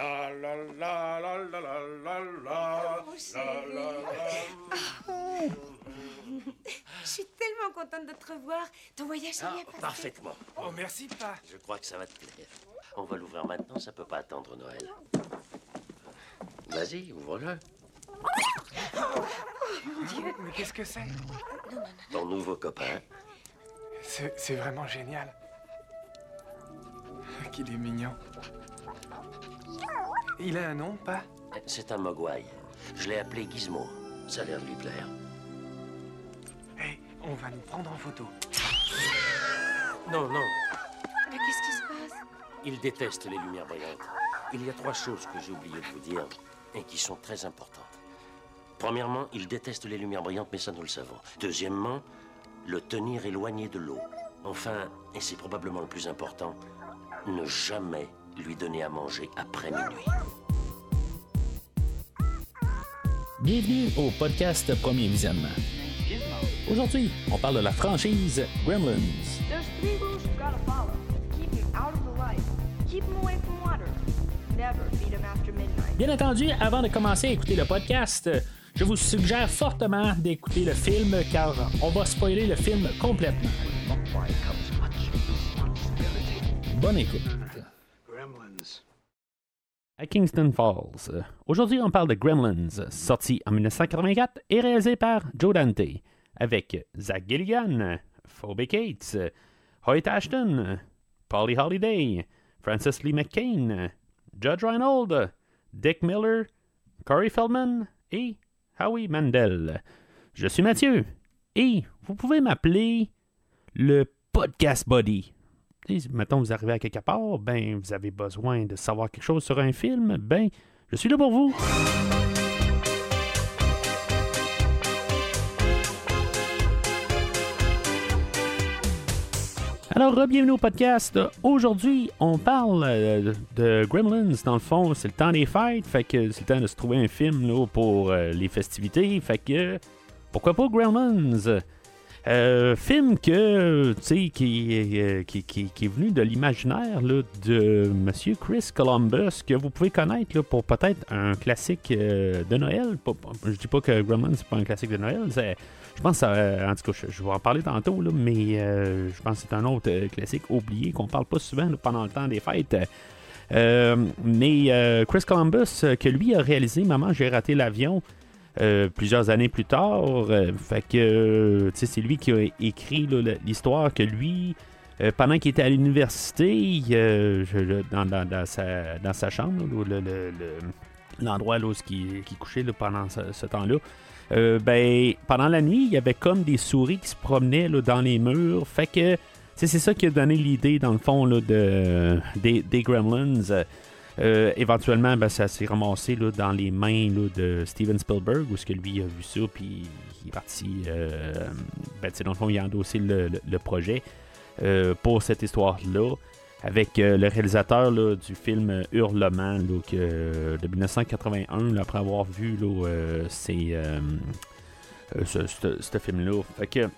La la la la la la la la. Mon La, la, la. Je suis tellement contente de te revoir. Ton voyage s'est Ah, bien passé. parfaitement. Oh, merci, pas. Je crois que ça va te plaire. On va l'ouvrir maintenant, ça peut pas attendre Noël. Vas-y, ouvre-le. Mais qu'est-ce que c'est? Ton nouveau copain. C'est c'est vraiment génial. Qu'il est mignon. Il a un nom, pas? C'est un mogwai. Je l'ai appelé Gizmo. Ça a l'air de lui plaire. Hé, on va nous prendre en photo. Non, non, Mais qu'est-ce qui se passe? Il déteste les lumières brillantes. Il y a trois choses que j'ai oublié de vous dire et qui sont très importantes. Premièrement, il déteste les lumières brillantes, mais ça nous le savons. Deuxièmement, le tenir éloigné de l'eau. Enfin, et c'est probablement le plus important, ne jamais lui donner à manger après minuit. Bienvenue au podcast Premier Visionnement. Aujourd'hui, on parle de la franchise Gremlins. There's three rules you've got to follow. Keep him out of the light. Keep him away from water. Never feed him after midnight. Bien entendu, avant de commencer à écouter le podcast, je vous suggère fortement d'écouter le film car on va spoiler le film complètement. Bonne écoute. À Kingston Falls. Aujourd'hui, on parle de Gremlins, sorti en 1984 et réalisé par Joe Dante, avec Zach Gilligan, Phoebe Cates, Hoyt Ashton, Polly Holiday, Francis Lee McCain, Judge Reinhold, Dick Miller, Corey Feldman et Howie Mandel. Je suis Mathieu et vous pouvez m'appeler le Podcast Buddy. Sais, mettons, vous arrivez à quelque part, ben, vous avez besoin de savoir quelque chose sur un film, ben, je suis là pour vous. Alors, bienvenue au podcast. Aujourd'hui, on parle euh, de Gremlins. Dans le fond, c'est le temps des fêtes, fait que c'est le temps de se trouver un film là, pour euh, les festivités. Fait que, pourquoi pas Gremlins? Euh, film euh, qui, est venu de l'imaginaire de Monsieur Chris Columbus, que vous pouvez connaître pour peut-être un classique euh, de Noël. Je dis pas que Gremlins c'est pas un classique de Noël, je pense, euh, en tout cas, je, vais en parler tantôt, mais je pense que c'est un autre classique oublié qu'on parle pas souvent pendant le temps des fêtes. Mais Chris Columbus, que lui a réalisé Maman, j'ai raté l'avion. Euh, plusieurs années plus tard, euh, fait que euh, c'est lui qui a écrit l'histoire que lui, pendant qu'il était à l'université, dans, sa, chambre, l'endroit où il, couchait pendant ce, temps-là, ben, pendant la nuit, il y avait comme des souris qui se promenaient dans les murs. Fait que c'est ça qui a donné l'idée, dans le fond, des Gremlins. Euh, éventuellement, ben, ça s'est ramassé là, dans les mains de Steven Spielberg, où ce que lui a vu ça, puis il est parti. Euh, ben, dans le fond, il a endossé le, projet euh, pour cette histoire-là, avec euh, le réalisateur du film Hurlement de 1981, là, après avoir vu ce- ce film-là. Fait que,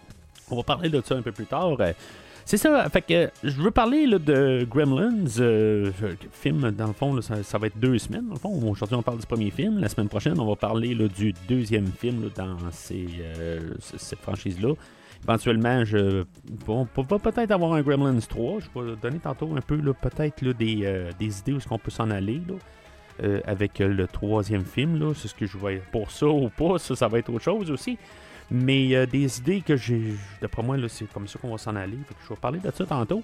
on va parler de ça un peu plus tard. C'est ça, fait que je veux parler là, de Gremlins, euh, film dans le fond, ça, va être deux semaines. Dans le fond, aujourd'hui on parle du premier film, la semaine prochaine on va parler là, du deuxième film dans euh, cette franchise-là. Éventuellement, je on va peut-être avoir un Gremlins 3. Je vais donner tantôt un peu peut-être euh, des idées où est-ce qu'on peut s'en aller avec le troisième film. C'est ce que je vais pour ça ou pas, ça, ça va être autre chose aussi. Mais euh, des idées que j'ai, d'après moi, c'est comme ça qu'on va s'en aller. Que je vais parler de ça tantôt.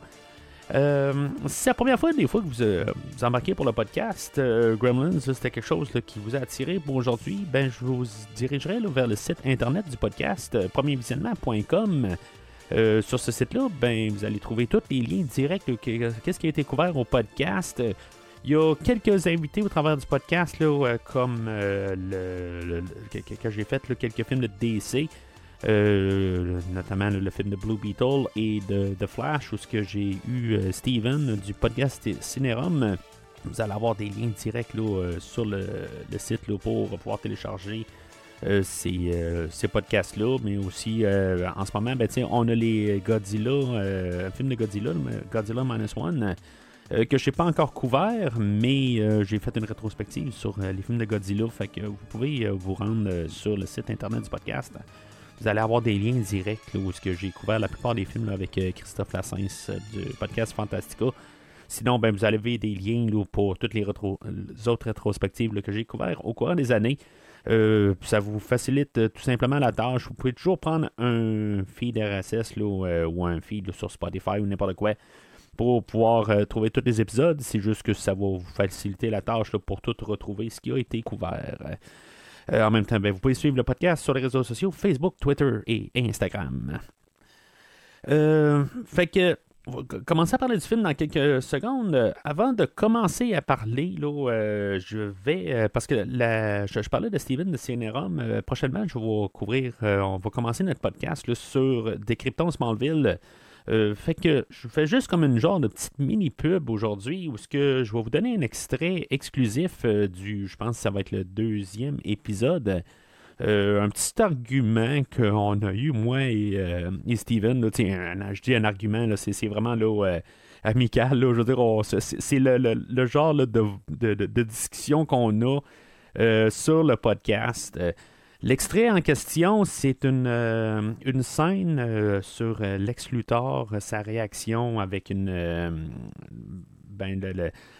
Euh, c'est la première fois des fois que vous, euh, vous embarquez pour le podcast euh, Gremlins, c'était quelque chose qui vous a attiré pour aujourd'hui, ben je vous dirigerai vers le site internet du podcast euh, premiervisionnement.com. Sur ce site-là, ben vous allez trouver tous les liens directs. Qu'est-ce qui a été couvert au podcast Il y a quelques invités au travers du podcast, là, euh, comme euh, le, j'ai fait quelques films de DC. Euh, notamment le film de Blue Beetle et de The Flash, où j'ai eu Steven du podcast Cinérum. Vous allez avoir des liens directs là, sur le, site pour pouvoir télécharger ces, ces podcasts-là, mais aussi en ce moment, ben, on a les Godzilla, un film de Godzilla, Godzilla Minus One, euh, que je n'ai pas encore couvert, mais euh, j'ai fait une rétrospective sur euh, les films de Godzilla. Fait que vous pouvez vous rendre sur le site internet du podcast. Vous allez avoir des liens directs où est-ce que j'ai couvert la plupart des films avec Christophe Lassens du podcast Fantastica. Sinon, ben, vous avez des liens pour toutes les, autres rétrospectives que j'ai couvertes au cours des années. Ça vous facilite tout simplement la tâche. Vous pouvez toujours prendre un feed RSS ou un feed sur Spotify ou n'importe quoi pour pouvoir euh, trouver tous les épisodes. C'est juste que ça va vous faciliter la tâche là, pour tout retrouver ce qui a été couvert. Euh, en même temps, ben, vous pouvez suivre le podcast sur les réseaux sociaux Facebook, Twitter et Instagram. Euh, fait que on va commencer à parler du film dans quelques secondes. Avant de commencer à parler, là, je vais. parce que la- je, parlais de Steven de Cinerum. prochainement, je vais couvrir. on va commencer notre podcast sur Décryptons Smallville. Euh, fait que je fais juste comme une genre de petite mini pub aujourd'hui où ce que je vais vous donner un extrait exclusif euh, du, je pense que ça va être le deuxième épisode. Euh, un petit argument qu'on a eu, moi et, Steven. Un- je dis un argument, là, c'est, c'est vraiment amical. là, je veux dire, c'est, c'est le, le- le genre de, de- de- discussion qu'on a sur le podcast. L'extrait en question, c'est une, euh, une scène euh, sur euh, Lex Luthor, sa réaction avec une. euh, ben,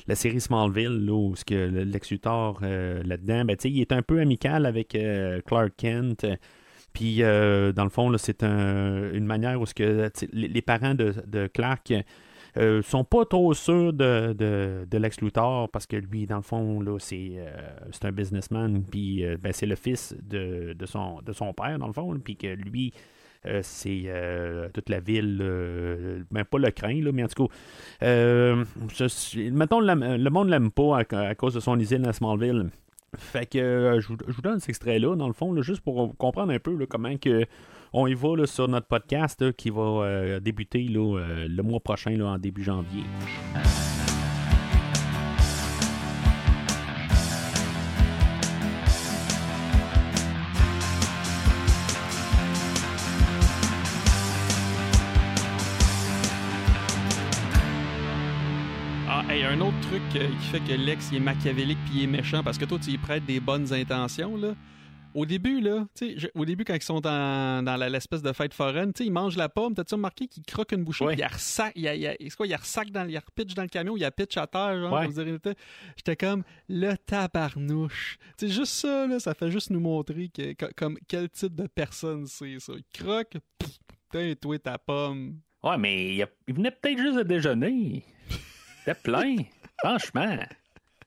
la série Smallville, là, où ce que le- Lex Luthor là-dedans, ben, il est un peu amical avec Clark Kent. Puis, dans le fond, c'est un- une manière où ce que, les, parents de Clark euh, sont pas trop sûrs de, de, de Lex Luthor parce que lui, dans le fond, là, c'est, euh, c'est un businessman, puis euh, ben, c'est le fils de, de, son, de son père, dans le fond, puis que lui, euh, c'est toute la ville, euh, ben pas le craint, là, mais en tout cas, je- mettons, le, monde l'aime pas à, cause de son usine à Smallville. Fait que je, vous, donne cet extrait-là, dans le fond, juste pour comprendre un peu comment que on y va là, sur notre podcast qui va euh, débuter euh, le mois prochain, là, en début janvier. Ah, un autre truc euh, qui fait que Lex est machiavélique puis il est méchant parce que toi tu y prêtes des bonnes intentions là. Au début là, tu sais, je- au début quand ils sont dans, l'espèce de fête foraine, tu sais, ils mangent la pomme. T'as-tu remarqué qu'ils croquent une bouchée Ouais. puis ils ressac, il, il, c'est quoi, il ressac dans, il repitch dans le camion, il pitch à terre genre. Ouais. J'étais comme le tabarnouche. Tu sais, juste ça là, ça fait juste nous montrer que, co- comme quel type de personne c'est ça. Il croque, pff, putain, toi ta pomme. Ouais, mais il, il venait peut-être juste de déjeuner. C'était plein, franchement.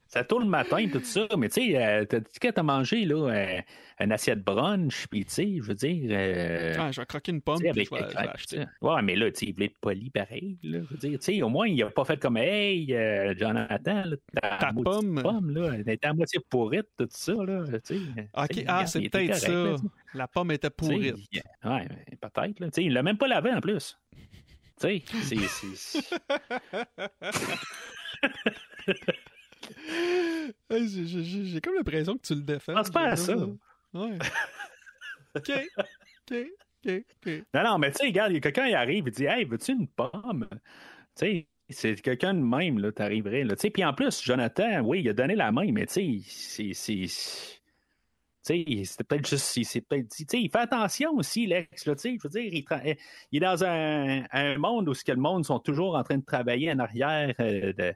Ça tourne le matin, tout ça. Mais tu sais, euh, t'as dit que t'as mangé là, euh, une assiette brunch, puis tu sais, je veux dire. euh, Ah, je vais croquer une pomme tu sais, puis avec je vais, acheter. Ouais, mais là, tu sais, il voulait être poli pareil. Là, je veux dire, tu sais, au moins, il a pas fait comme Hey, euh, Jonathan, là, ta, pomme. pomme, là, elle était à moitié pourrite, tout ça, là, tu sais. Ok, ah, c'est peut-être ça. là. La pomme était pourrite. Ouais, peut-être. Là. Tu sais, Il l'a même pas lavé en plus. Tu sais, c'est- j'ai comme l'impression que tu le défends. Pense pas à ça. Ouais. OK. OK. OK. OK. Non, non, mais tu sais, regarde, il y a quelqu'un qui arrive et dit Hey, veux-tu une pomme? Tu sais, c'est quelqu'un de même, là, t'arriverais. Là. Tu sais, Puis en plus, Jonathan, oui, il a donné la main, mais tu sais, c'est- c'est. Tu sais, c'était peut-être juste. il s'est peut-être dit. Il fait attention aussi, Lex. Là, tu sais, je veux dire, il, tra- il est dans un, un monde où ce que le monde sont toujours en train de travailler en arrière. euh, de,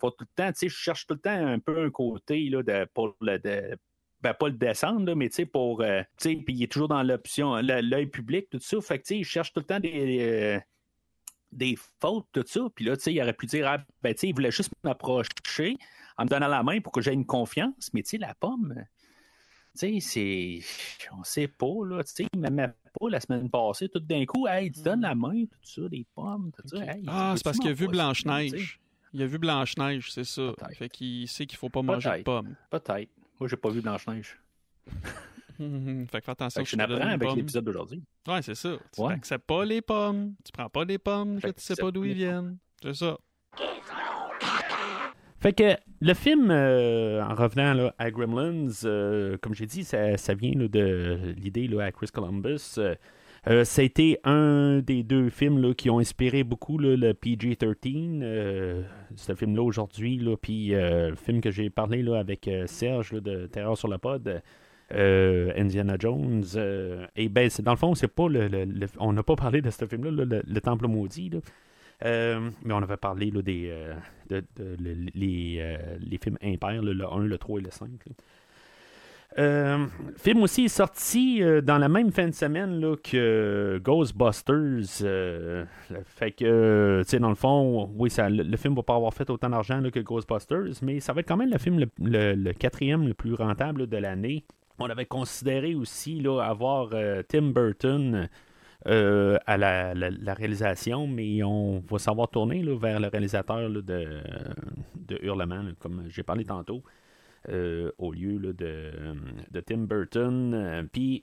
faut tout le temps, tu sais, je cherche tout le temps un peu un côté là, de, pour le. De, ben, pas le descendre, là, mais tu sais, pour. euh, tu sais, puis il est toujours dans l'option, le- l'œil public, tout ça. Fait que, tu sais, il cherche tout le temps des. euh, des fautes, tout ça. Puis là, tu sais, il aurait pu dire, ah, ben, tu sais, il voulait juste m'approcher en me donnant la main pour que j'aie une confiance. Mais, tu sais, la pomme, tu sais, c'est. On sait pas, là. Tu sais, il m'aimait pas la semaine passée. Tout d'un coup, hey, tu donnes la main, tout ça, des pommes, tout ça. Hey, Ah, c'est parce qu'il a vu? Blanche-Neige. Il a vu Blanche-Neige, c'est ça. Fait qu'il sait qu'il faut pas manger de pommes. Peut-être. Moi, j'ai pas vu Blanche-Neige. Fait que fais attention Fait que je n'apprends avec l'épisode d'aujourd'hui. Ouais, c'est ça. Tu Ouais. n'acceptes pas les pommes. Tu prends pas des pommes que Fait tu sais pas que d'où ils viennent. C'est ça. Fait que le film, euh, en revenant là, à Gremlins, euh, comme j'ai dit, ça, ça vient là, de l'idée là, à Chris Columbus. Euh, Euh, un des deux films là, qui ont inspiré beaucoup le PG-13. euh, ce film-là aujourd'hui. Puis euh, le film que j'ai parlé là, avec euh, Serge de Terreur sur la pod, Indiana Jones. et ben, dans le fond, c'est pas le, on n'a pas parlé de ce film-là, là, le, le Temple maudit. mais on avait parlé des de, de- le- les, films impairs, le 1, le 3 et le 5. là. Euh, film aussi est sorti euh, dans la même fin de semaine là, que Ghostbusters. euh, fait que, tu sais, dans le fond, oui, ça, le, film va pas avoir fait autant d'argent que Ghostbusters, mais ça va être quand même le film le, quatrième le plus rentable de l'année. On avait considéré aussi là, avoir euh, Tim Burton à la, réalisation, mais on va savoir tourner là, vers le réalisateur de, de comme j'ai parlé tantôt, au lieu là, de, Tim Burton. Euh, Puis,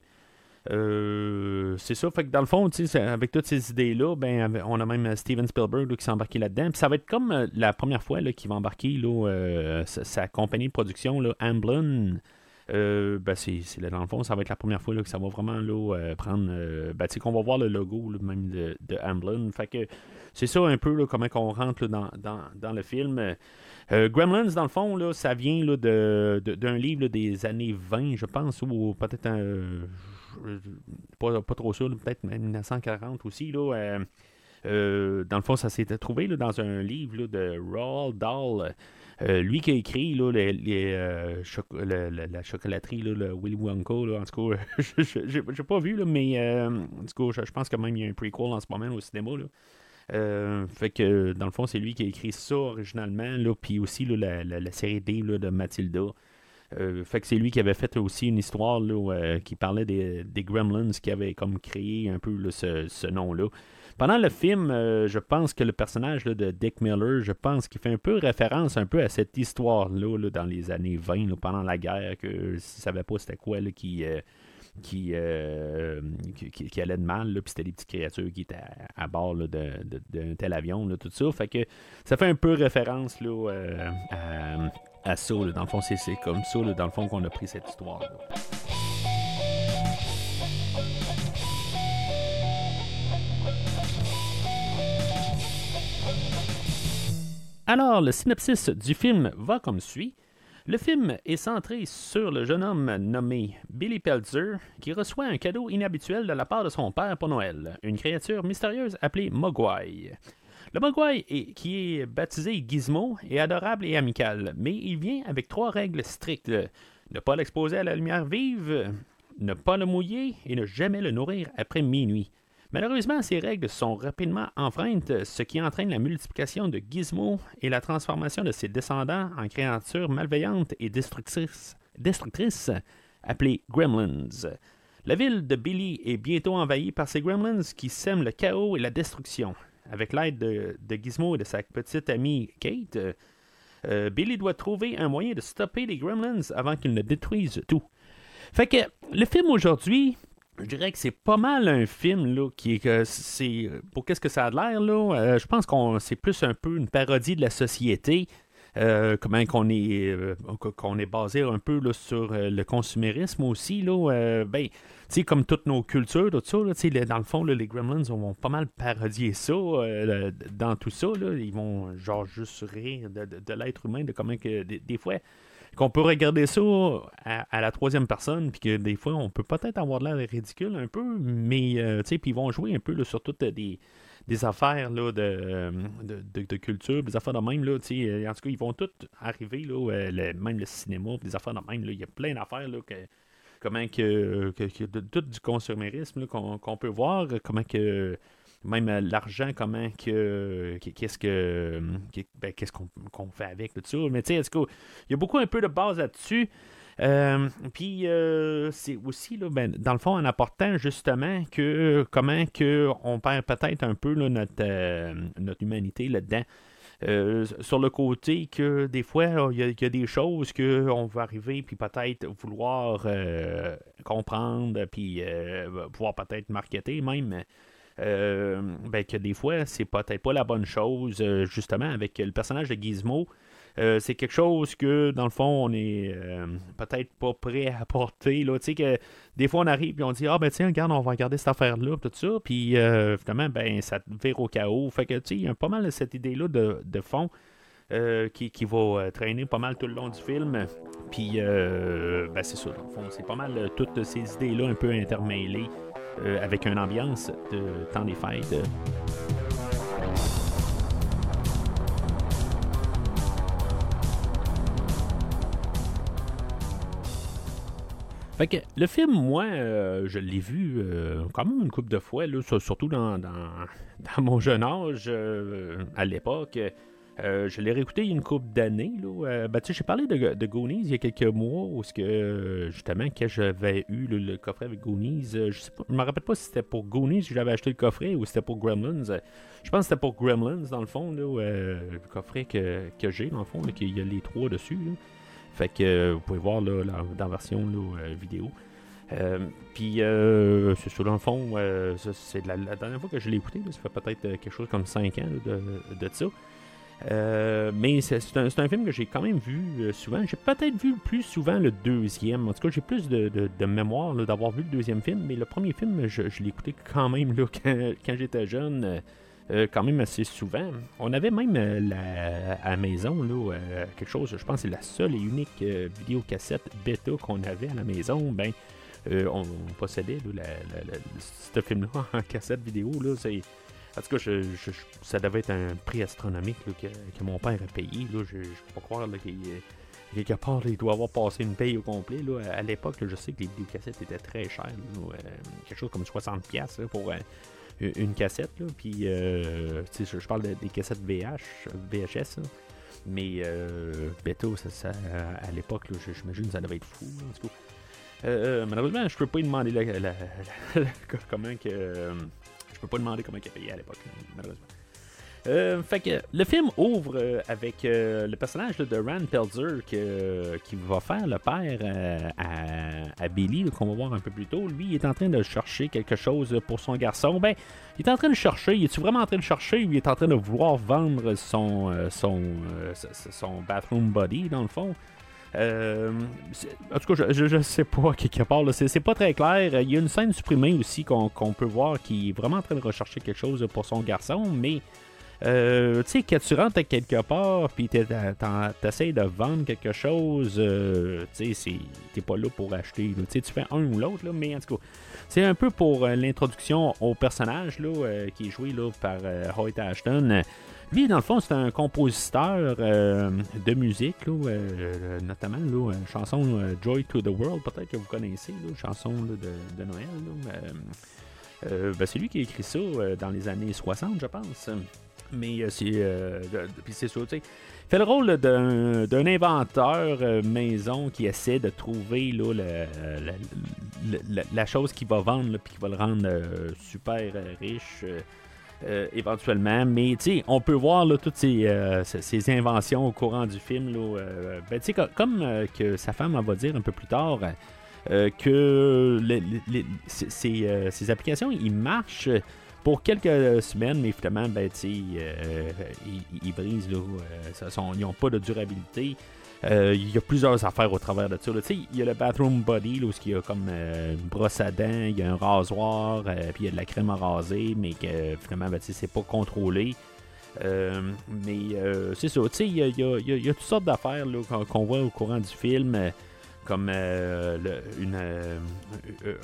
euh, c'est ça, fait que dans le fond, avec toutes ces idées-là, ben, on a même Steven Spielberg qui s'est embarqué là-dedans. Puis ça va être comme euh, la première fois qu'il va embarquer euh, sa, compagnie de production, là, Amblin. Euh, ben c'est, dans le fond, ça va être la première fois là, que ça va vraiment là, euh, prendre. euh, ben, qu'on va voir le logo même de, de Amblin. Fait que c'est ça un peu comment on rentre dans le film. Euh, Gremlins, dans le fond, là, ça vient là, de, d'un livre des années 20, je pense, ou peut-être un. pas, pas trop sûr, peut-être même 1940 aussi. Là, euh, euh, dans le fond, ça s'était trouvé là, dans un livre de Roald Dahl. Lui qui a écrit là, les, la chocolaterie, le Willy Wonka, en tout cas, je- j'ai pas vu, mais en tout cas, je, je pense que même y a un prequel en ce moment au cinéma. Euh, fait que dans le fond, c'est lui qui a écrit ça originalement, là, puis aussi là, la, la- série D là, de Mathilda. Euh, fait que c'est lui qui avait fait aussi une histoire là, où, euh, qui parlait des, des Gremlins qui avait comme créé un peu ce, ce nom-là. Pendant le film, je pense que le personnage là, de Dick Miller, je pense qu'il fait un peu référence un peu à cette histoire-là là, dans les années 20, là, pendant la guerre, que ne savait pas c'était quoi qui, qui, euh, qui, qui- qui allait de mal, puis c'était des petites créatures qui étaient à, bord là, de- de- d'un tel avion, là, tout ça. Fait que ça fait un peu référence là, euh, à, à ça. Dans le fond, c'est, comme ça, dans le fond, qu'on a pris cette histoire-là. Alors, le synopsis du film va comme suit. Le film est centré sur le jeune homme nommé Billy Peltzer qui reçoit un cadeau inhabituel de la part de son père pour Noël, une créature mystérieuse appelée Mogwai. Le Mogwai, qui est baptisé Gizmo, est adorable et amical, mais il vient avec trois règles strictes. Ne pas l'exposer à la lumière vive, ne pas le mouiller et ne jamais le nourrir après minuit. Malheureusement, ces règles sont rapidement enfreintes, ce qui entraîne la multiplication de Gizmo et la transformation de ses descendants en créatures malveillantes et destructrices, appelées Gremlins. La ville de Billy est bientôt envahie par ces Gremlins qui sèment le chaos et la destruction. Avec l'aide de, Gizmo et de sa petite amie Kate, euh, Billy doit trouver un moyen de stopper les Gremlins avant qu'ils ne détruisent tout. Fait que le film aujourd'hui, je dirais que c'est pas mal un film là, qui est que c'est pour qu'est-ce que ça a l'air là. euh, je pense qu'on c'est plus un peu une parodie de la société. euh, comment qu'on est euh, qu'on est basé un peu là, sur euh, le consumérisme aussi là euh, ben comme toutes nos cultures tout ça là, dans le fond les Gremlins vont pas mal parodier ça euh, dans tout ça ils vont genre juste rire de, de- l'être humain de comment que des fois qu'on peut regarder ça à, la troisième personne, puis que des fois, on peut peut-être avoir l'air ridicule un peu, mais, euh, tu sais, puis ils vont jouer un peu sur toutes des, des affaires là, de, euh, de, de- de culture, des affaires de même, là, tu sais, euh, en tout cas, ils vont toutes arriver, là, même le cinéma, des affaires de même, là, il y a plein d'affaires, là, que comment que, que- de, tout du consumérisme qu'on peut voir, comment que même euh, l'argent, comment que que- qu'est-ce que que- ben, qu'est-ce qu'on qu'on fait avec tout ça. Mais tu sais, il y a beaucoup un peu de base là-dessus. Euh, puis euh, c'est aussi là, ben, dans le fond en apportant justement que comment que on perd peut-être un peu notre, notre humanité là-dedans. Sur le côté que des fois, il y, y a des choses qu'on va arriver, puis peut-être vouloir comprendre, puis pouvoir peut-être marketer même. Euh, ben, que des fois, c'est peut-être pas la bonne chose, euh, justement, avec le personnage de Gizmo. Euh, c'est quelque chose que, dans le fond, on est peut-être pas prêt à porter. Là. Que des fois, on arrive et on dit Ah, ben tiens, regarde, on va regarder cette affaire-là, tout ça. Puis, euh, ben, ça vire au chaos. Fait que, tu sais, il y a pas mal cette idée-là de, fond. qui, qui va traîner pas mal tout le long du film. Puis, ben, c'est ça, dans le fond, c'est pas mal toutes ces idées-là un peu intermêlées euh, avec une ambiance de temps des fêtes. Fait que le film, moi, euh, je l'ai vu euh, quand même une couple de fois, là, sur- surtout dans mon jeune âge euh, à l'époque. Euh, je l'ai réécouté il y a une couple d'années. Euh, ben, j'ai parlé de, de Goonies il y a quelques mois, où que, euh, justement, quand j'avais eu le, coffret avec Goonies, euh, je je me rappelle pas si c'était pour Goonies que j'avais acheté le coffret ou si c'était pour Gremlins. Je pense que c'était pour Gremlins, dans le fond, le coffret que, que j'ai, dans le fond, qu'il y a les trois dessus. Fait que vous pouvez voir dans la version vidéo. Puis euh, c'est dans le fond, euh, c'est la, dernière fois que je l'ai écouté, ça fait peut-être quelque chose comme 5 ans de, de ça. Euh, mais c'est un, film que j'ai quand même vu euh, souvent. J'ai peut-être vu plus souvent le deuxième. En tout cas, j'ai plus de, mémoire d'avoir vu le deuxième film. Mais le premier film, je, je l'ai écouté quand même là, quand, j'étais jeune. euh, quand même assez souvent. On avait même la- à la maison là, quelque chose, je pense que c'est la seule et unique vidéocassette bêta qu'on avait à la maison. Ben, on, on possédait ce film-là en cassette vidéo. Là, en tout cas, je- ça devait être un prix astronomique que, mon père a payé. Là, je ne peux pas croire qu'il euh, quelque part, il doit avoir passé une paye au complet. Là. À l'époque, je sais que les vidéocassettes étaient très chères. euh, quelque chose comme 60$ piastres, là, pour euh, une- cassette. Puis, je, parle de- des cassettes VH, VHS. Mais ça, à l'époque, j'imagine que ça devait être fou. en tout cas. Malheureusement, je peux pas lui demander la- comment que. Je peux pas demander comment il a payé à l'époque, malheureusement. Euh, le film ouvre euh, avec euh, le personnage de Rand Pelzer qui va faire le père à, Billy, qu'on va voir un peu plus tôt. Lui, il est en train de chercher quelque chose pour son garçon. Ben, il est en train de chercher. Il est vraiment en train de chercher ou il est en train de vouloir vendre son, son, son bathroom body, dans le fond? Euh, en tout cas, je, je, sais pas, quelque part, c'est, pas très clair. Il y a une scène supprimée aussi qu'on, peut voir qui est vraiment en train de rechercher quelque chose pour son garçon, mais euh, tu sais, quand tu rentres quelque part puis tu essaies de vendre quelque chose, euh, tu sais, t'es pas là pour acheter. Tu fais un ou l'autre, mais en tout cas, c'est un peu pour l'introduction au personnage qui est joué par Hoyt Ashton. Lui, dans le fond, c'est un compositeur euh, de musique, là, euh, notamment une chanson euh, Joy to the World, peut-être que vous connaissez, là, chanson de, Noël. Euh, euh, ben, c'est lui qui a écrit ça euh, dans les années 60, je pense. Mais euh, c'est. euh, puis c'est ça, tu sais. Fait le rôle d'un, inventeur euh, maison qui essaie de trouver la chose qu'il va vendre, puis qui va le rendre euh, super euh, riche. Euh, éventuellement, mais on peut voir là, toutes ces, euh, ces- ces inventions au courant du film. Là, euh, ben, comme que sa femme va dire un peu plus tard, que ces, ces, applications, ils marchent pour quelques semaines, mais finalement, ben, ils, ils brisent, là, ils n'ont pas de durabilité. Euh, Il y a plusieurs affaires au travers de ça. là. Il y a le bathroom body, là, où il y a comme euh, une brosse à dents, il y a un rasoir, euh, puis il y a de la crème à raser, mais que finalement, ben, c'est pas contrôlé. Euh, mais c'est ça, il y y y y a toutes sortes d'affaires qu'on voit au courant du film, comme euh, une, euh,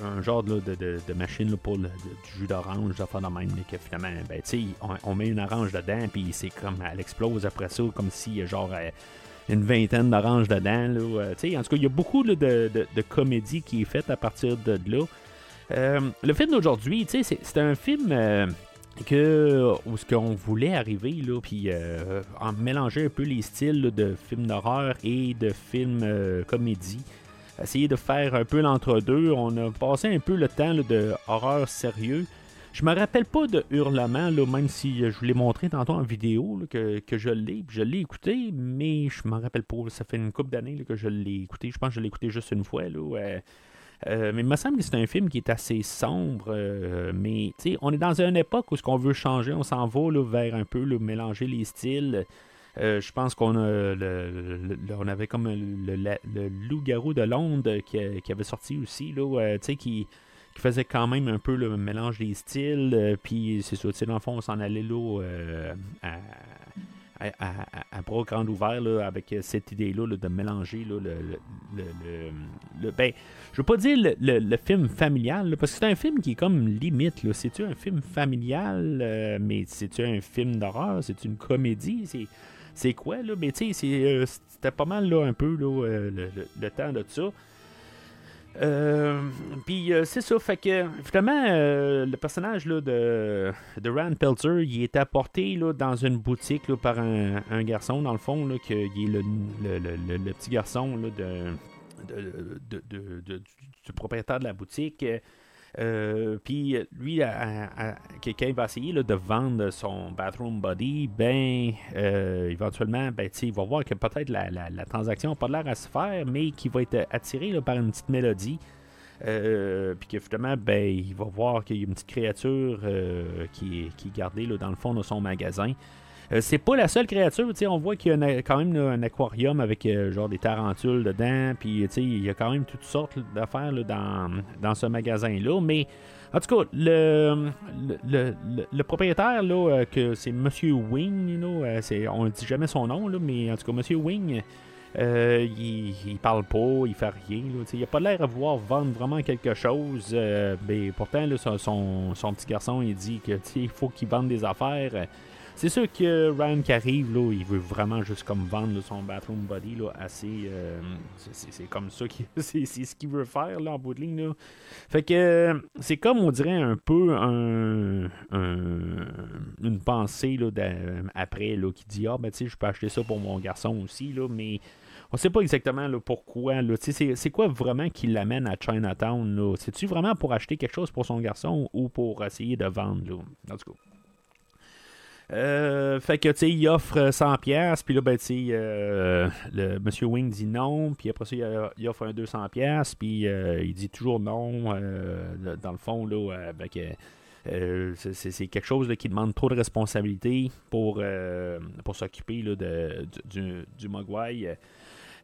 un genre de, de- de machine pour le, du jus d'orange, de même, que finalement, ben, on, on met une orange dedans, puis c'est comme, elle explose après ça, comme a genre euh, une vingtaine d'oranges dedans. Là, euh, en tout cas, il y a beaucoup de, de- comédie qui est faite à partir de là. Euh, le film d'aujourd'hui, c'est- un film euh, que où ce qu'on voulait arriver là, puis en mélanger un peu les styles de films d'horreur et de films comédie. Essayer de faire un peu l'entre-deux. On a passé un peu le temps de horreur sérieux. Je me rappelle pas de Hurlement, là, même si euh, je vous l'ai montré tantôt en vidéo, que, que je l'ai, je l'ai écouté, mais je m'en rappelle pas. Ça fait une couple d'années que je l'ai écouté. Je pense que je l'ai écouté juste une fois. Là. Euh, mais il me semble que c'est un film qui est assez sombre, euh, mais on est dans une époque où ce qu'on veut changer, on s'en va là, vers un peu là, mélanger les styles. Je pense qu'on a le, on avait comme le, loup-garou de Londres qui, avait sorti aussi, là, qui, qui faisait quand même un peu le mélange des styles. euh, puis c'est ça, tu sais, dans le fond, on s'en allait là euh, à, grands ouverts là, avec cette idée-là là, de mélanger là, le, ben, je veux pas dire le, film familial, parce que c'est un film qui est comme limite. C'est-tu un film familial, euh, mais c'est-tu un film d'horreur? C'est une comédie? C'est, quoi, là? Mais tu sais, c'était pas mal, là, un peu, le- le temps de ça. Euh, Puis euh, c'est ça, fait que finalement, euh, le personnage là, de, de Rand Pelzer, il est apporté là, dans une boutique là, par un, garçon, dans le fond, là, que, il est le, le- le- petit garçon là, de, de, du propriétaire de la boutique. Euh, puis lui, à- à- à- que- quand il va essayer de vendre son bathroom body, ben euh, éventuellement, ben, il va voir que peut-être la, transaction n'a pas l'air à se faire, mais qu'il va être attiré par une petite mélodie. Euh, puis que finalement, ben, il va voir qu'il y a une petite créature qui, est, qui gardée dans le fond de son magasin. Euh, c'est pas la seule créature, on voit qu'il y a quand même un aquarium avec euh, genre des tarentules dedans, puis il y a quand même toutes sortes d'affaires dans, dans ce magasin-là, mais en tout cas, le, le, le- propriétaire, là, euh, que c'est Monsieur Wing, on ne dit jamais son nom, là, mais en tout cas, Monsieur Wing, il, il parle pas, il fait rien. il a pas l'air à vouloir vendre vraiment quelque chose. mais pourtant, là, son, son- petit garçon, il dit que il faut qu'il vende des affaires. C'est sûr que Ryan qui arrive, là, il veut vraiment juste comme vendre son bathroom body là, assez. euh, c'est- comme ça qu'il c'est ce qu'il veut faire là, en bout de ligne. Là. Fait que c'est comme on dirait un peu un, un- une pensée là, après là, qui dit Ah ben tu sais, je peux acheter ça pour mon garçon aussi, là, mais on sait pas exactement là, pourquoi. C'est, quoi vraiment qui l'amène à Chinatown? C'est-tu vraiment pour acheter quelque chose pour son garçon ou pour essayer de vendre? Là? En. Euh, fait que, tu sais, il offre 100 pièces puis là, ben, tu sais, euh, le Monsieur Wing dit non, puis après ça, il, euh, offre un 200 pièces puis euh, il dit toujours non, euh, dans le fond, là, euh, ben, euh, c'est- quelque chose qui demande trop de responsabilité pour, euh, pour s'occuper du, du, du Mogwai.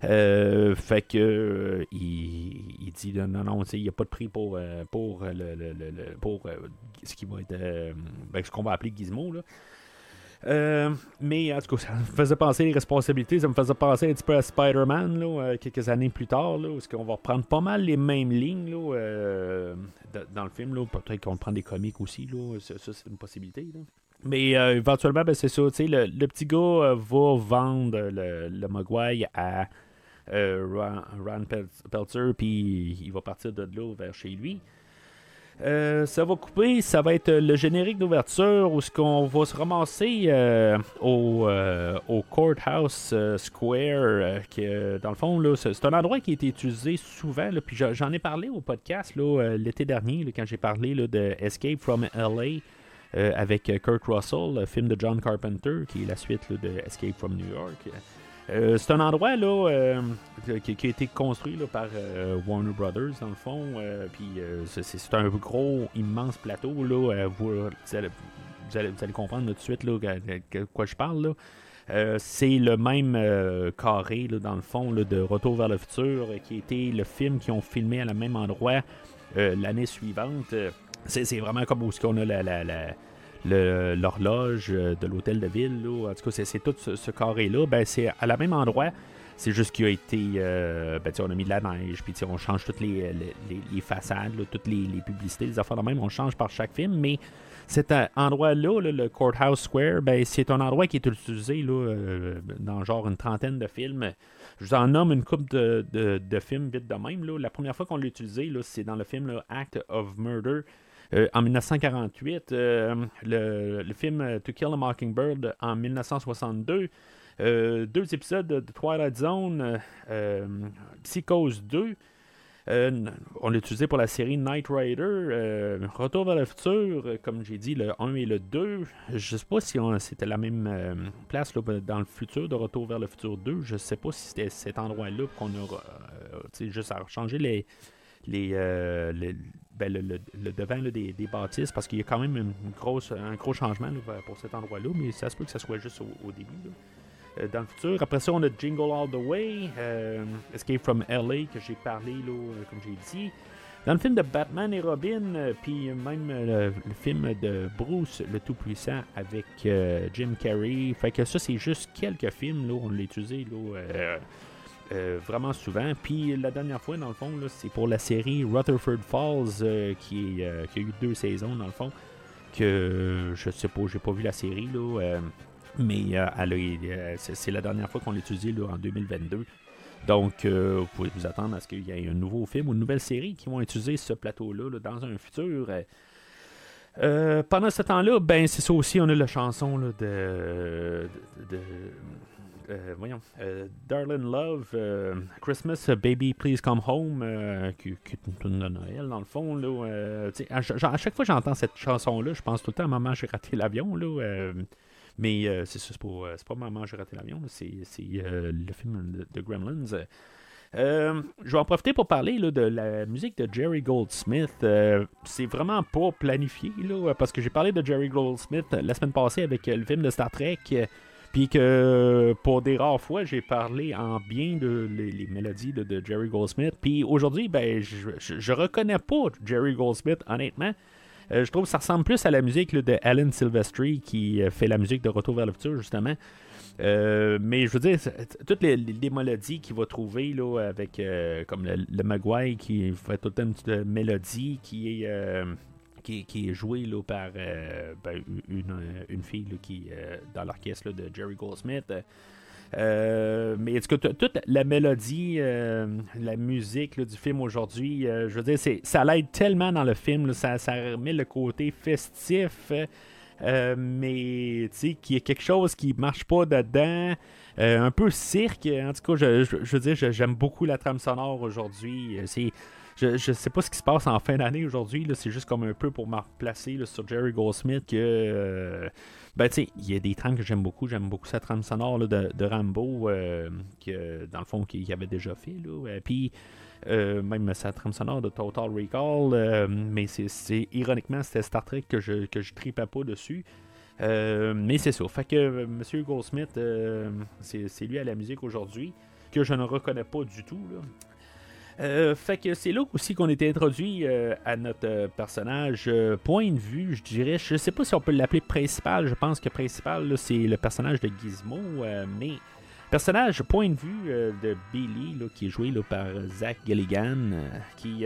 Euh, fait que euh, il, il dit non, non, il n'y a pas de prix pour, euh, pour, euh, le, pour euh, ce qui va être euh, ben, ce qu'on va appeler Gizmo. Là. Euh, mais en tout cas, ça me faisait penser les responsabilités, ça me faisait penser un petit peu à Spider-Man euh, quelques années plus tard, là, où est-ce qu'on va reprendre pas mal les mêmes lignes euh, dans le film. Peut-être qu'on prend des comiques aussi, ça, c'est une possibilité. Mais éventuellement, ben, c'est ça. Le, le petit gars va vendre le, le Mogwai à euh, Ron, Ron Pel- Peltzer, puis il va partir de là vers chez lui. Euh, ça va couper, ça va être le générique d'ouverture où ce qu'on va se ramasser euh, au, euh, au Courthouse Square, que dans le fond, c'est un endroit qui a été utilisé souvent, puis j'en ai parlé au podcast l'été dernier, quand j'ai parlé de Escape from LA avec Kurt Russell, le film de John Carpenter, qui est la suite de Escape from New York. Euh, c'est un endroit là, euh, qui, a été construit là, par euh, Warner Brothers, dans le fond. puis c'est- un gros, immense plateau. Là, vous, allez, comprendre tout de suite de quoi je parle. C'est le même carré, là, dans le fond, là, de Retour vers le futur, qui était le film qu'ils ont filmé à le même endroit l'année suivante. C'est vraiment comme où qu'on a la, la- la- l'horloge euh, de l'hôtel de ville. En tout cas, c'est- tout ce, carré-là. Ben, c'est à la même endroit. C'est juste qu'il a été. euh, ben, on a mis de la neige, puis on change toutes les, façades, toutes les, publicités, les affaires de même. On change par chaque film, mais cet euh, endroit-là, là, le Courthouse Square, ben, c'est un endroit qui est utilisé là, dans genre une trentaine de films. Je vous en nomme une coupe de, films vite de même. La première fois qu'on l'a utilisé, c'est dans le film Act of Murder. Euh, en 1948, euh, le, le film To Kill a Mockingbird en 1962, euh, deux épisodes de Twilight Zone, Psychose 2, euh, on l'a utilisé pour la série Knight Rider, Retour vers le futur, comme j'ai dit, le 1 et le 2. Je sais pas si c'était la même place dans le futur de Retour vers le futur 2. Je sais pas si c'était cet endroit-là qu'on a juste à changer les- ben, le, le- le devant des, des bâtisses parce qu'il y a quand même une grosse, un gros changement pour cet endroit-là, mais ça se peut que ça soit juste au, début. euh, dans le futur. Après ça, on a Jingle All the Way, euh, Escape from LA, que j'ai parlé, euh, comme j'ai dit. Dans le film de Batman et Robin, puis même le, film de Bruce, le Tout-Puissant, avec Jim Carrey. Fait que ça, c'est juste quelques films, on l'a utilisé, euh, vraiment souvent. Puis la dernière fois, dans le fond, c'est pour la série Rutherford Falls, euh, euh, qui a eu deux saisons, dans le fond. Que je sais pas, j'ai pas vu la série, là. mais c'est la dernière fois qu'on là, en 2022. Donc, vous pouvez vous attendre à ce qu'il y ait un nouveau film ou une nouvelle série qui vont utiliser ce plateau-là là, dans un futur. Pendant ce temps-là, ben c'est ça aussi, on a la chanson de- euh, voyons, euh, Darlin' Love, euh, Christmas, Baby Please Come Home, qui, qui est une de Noël dans le fond. Là, à, à chaque fois que j'entends cette chanson-là, je pense tout le temps à Maman, j'ai raté l'avion. Là, mais c'est ça, c'est pas, Maman, j'ai raté l'avion, c'est, le film de, Gremlins. Je vais en profiter pour parler là, de la musique de Jerry Goldsmith. C'est vraiment pas planifié, là, parce que j'ai parlé de Jerry Goldsmith la semaine passée avec le film de Star Trek. Puis que pour des rares fois, j'ai parlé en bien de les, mélodies de, Jerry Goldsmith. Puis aujourd'hui, ben, je, je, reconnais pas Jerry Goldsmith, honnêtement. Euh, je trouve que ça ressemble plus à la musique de Alan Silvestri qui euh, fait la musique de Retour vers le futur, justement. Euh, mais je veux dire, toutes les, mélodies qu'il va trouver là, avec comme le, le Maguire qui fait toute une petite mélodie qui est, qui, est jouée là, par euh, ben, une, une fille là, qui euh, dans l'orchestre de Jerry Goldsmith. Euh, mais est-ce que t- toute la mélodie, euh, la musique du film aujourd'hui, euh, je veux dire, c'est, ça l'aide tellement dans le film, ça, remet le côté festif, euh, mais tu sais, qu'il y a quelque chose qui marche pas dedans, euh, un peu cirque. En tout cas, je, je- veux dire, j'aime beaucoup la trame sonore aujourd'hui. Euh, C'est, je, je sais pas ce qui se passe en fin d'année aujourd'hui, c'est juste comme un peu pour me replacer sur Jerry Goldsmith que. euh, ben, tu il y a des trames que j'aime beaucoup. J'aime beaucoup sa trame sonore de, Rambo, euh, que, dans le fond, qu'il avait déjà fait. Là. Euh, Puis, même sa trame sonore de Total Recall. mais c'est, ironiquement, c'était Star Trek que je, que tripais pas dessus. Mais c'est ça. Fait que M. Goldsmith, c'est lui à la musique aujourd'hui, que je ne reconnais pas du tout. Là. Euh, fait que c'est là aussi qu'on était introduit euh, à notre euh, personnage point de vue, je dirais. Je sais pas si on peut l'appeler principal. Je pense que principal, c'est le personnage de Gizmo. mais personnage point de vue de Billy, là, qui est joué là, par Zach Galligan, qui,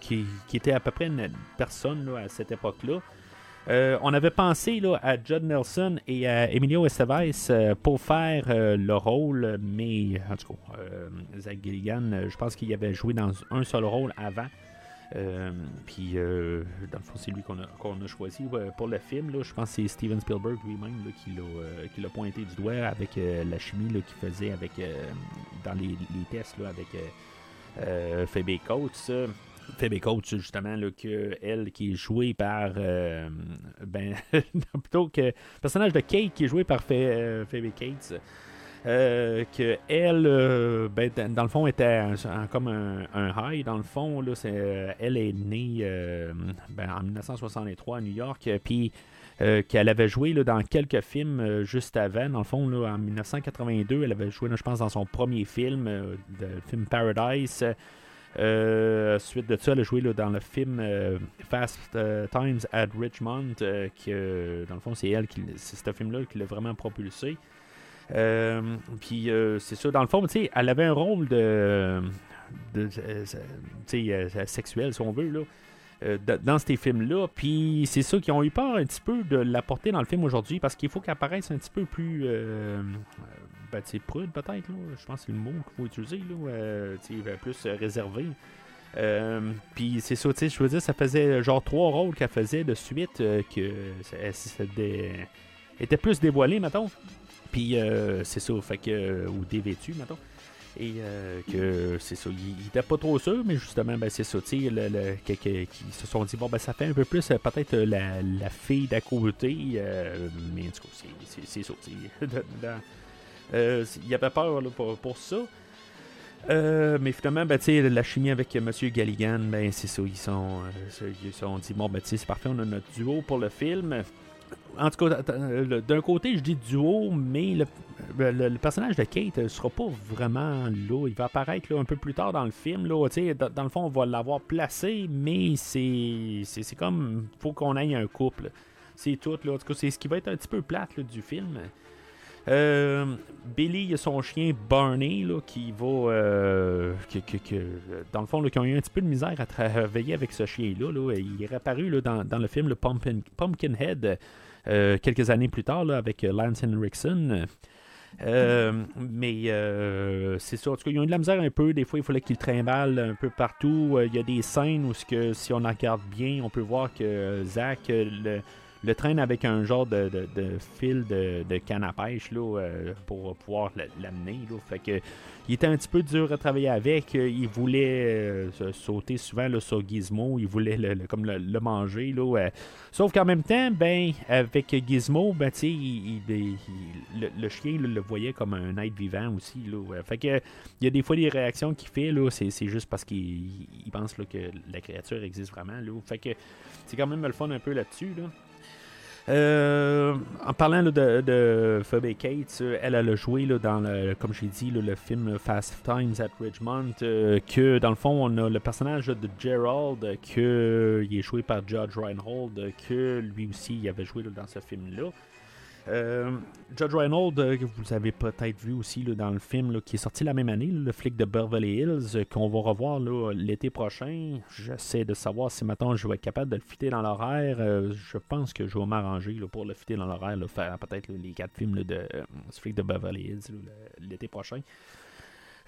qui, qui était à peu près une personne là, à cette époque-là. Euh, on avait pensé là, à Judd Nelson et à Emilio Estevez euh, pour faire euh, le rôle, mais en tout cas, Zach Gilligan, je pense qu'il avait joué dans un seul rôle avant. Puis, dans le fond, c'est lui qu'on a, choisi pour le film. Là. Je pense que c'est Steven Spielberg lui-même qui, l'a, pointé du doigt avec la chimie qu'il faisait avec, dans les, tests avec Phoebe Coates. Phoebe Coates, justement, là, que elle qui est jouée par. euh, ben, plutôt que. Le personnage de Kate qui est joué par euh, Phoebe Cates. euh, que elle, ben, dans le fond, était comme un, un high. Dans le fond, là, elle est née ben, en 1963 à New York. Puis qu'elle avait joué là, dans quelques films juste avant. Dans le fond, là, en 1982, elle avait joué, je pense, dans son premier film, le film Paradise. Euh, suite de ça, elle a joué là, dans le film euh, Fast euh, Times at Richmond, dans le fond, c'est elle qui, c'est ce film-là qui l'a vraiment propulsé. Puis c'est ça, dans le fond, elle avait un rôle de, sexuel, si on veut, là, dans ces films-là. Puis c'est ça qui ont eu peur un petit peu de l'apporter dans le film aujourd'hui parce qu'il faut qu'elle apparaisse un petit peu plus. Ben, prude peut-être, je pense que c'est le mot qu'il faut utiliser, là, euh, sais, plus euh, réservé. Euh, puis c'est ça, je veux dire, ça faisait genre trois rôles qu'elle faisait de suite euh, que elle ça dé- était plus dévoilée, mettons. Puis euh, c'est ça, fait que. euh, ou dévêtue, mettons. Et euh, que c'est ça, il était pas trop sûr, mais justement, ben, c'est ça, tu sais, le- le- que- que- qui se sont dit, bon, ben, ça fait un peu plus euh, peut-être euh, la, la fille d'à euh, mais en tout cas, c'est- ça, tu sais, euh, il avait peur pour, pour ça. Euh, mais finalement, ben, la chimie avec M. Galligan, ben, c'est ça, ils sont, euh, ils sont dit, bon, ben, c'est parfait, on a notre duo pour le film. en tout cas, euh, d'un côté, je dis duo, mais le, le- le personnage de Kate ne sera pas vraiment là. Il va apparaître un peu plus tard dans le film. Là, dans, le fond, on va l'avoir placé, mais c'est, comme. faut qu'on aille un couple. C'est tout. Là. En tout cas, c'est ce qui va être un petit peu plate du film. Euh, Billy, il a son chien Barney là, qui va. euh, dans le fond, qui ont eu un petit peu de misère à travailler avec ce chien-là. là. Il est réapparu dans, le film le Pumpkin, Pumpkinhead euh, quelques années plus tard avec Lance Henriksen. Mais c'est ça. En tout cas, ils ont eu de la misère un peu. Des fois, il fallait qu'ils le trimballent un peu partout. Il y a des scènes où, si on regarde bien, on peut voir que Zach le, le traîne avec un genre de, de- fil de, de canne à pêche là, euh, pour pouvoir l'amener. Fait que il était un petit peu dur à travailler avec. Il voulait euh, sauter souvent sur Gizmo. Il voulait le, comme le, le manger. Là. Sauf qu'en même temps, ben, avec Gizmo, ben, il- il- le, chien le voyait comme un être vivant aussi. Là. Fait que il y a des fois des réactions qu'il fait, c'est, juste parce qu'il il pense que la créature existe vraiment. Fait que c'est quand même le fun un peu là-dessus. Là. Euh, en parlant de, de Phoebe Cates, euh, elle, a joué dans, le, comme j'ai dit, le film Fast Times at Ridgemont, euh, que dans le fond, on a le personnage de Gerald, que il est joué par Judge Reinhold, que lui aussi, il avait joué dans ce film-là. Euh, Judge Reinhold, euh, que vous avez peut-être vu aussi dans le film qui est sorti la même année, le flic de Beverly Hills, euh, qu'on va revoir l'été prochain. J'essaie de savoir si maintenant je vais être capable de le fitter dans l'horaire. Je pense que je vais m'arranger pour le fitter dans l'horaire, faire peut-être les quatre films de ce flic de Beverly Hills l'été prochain.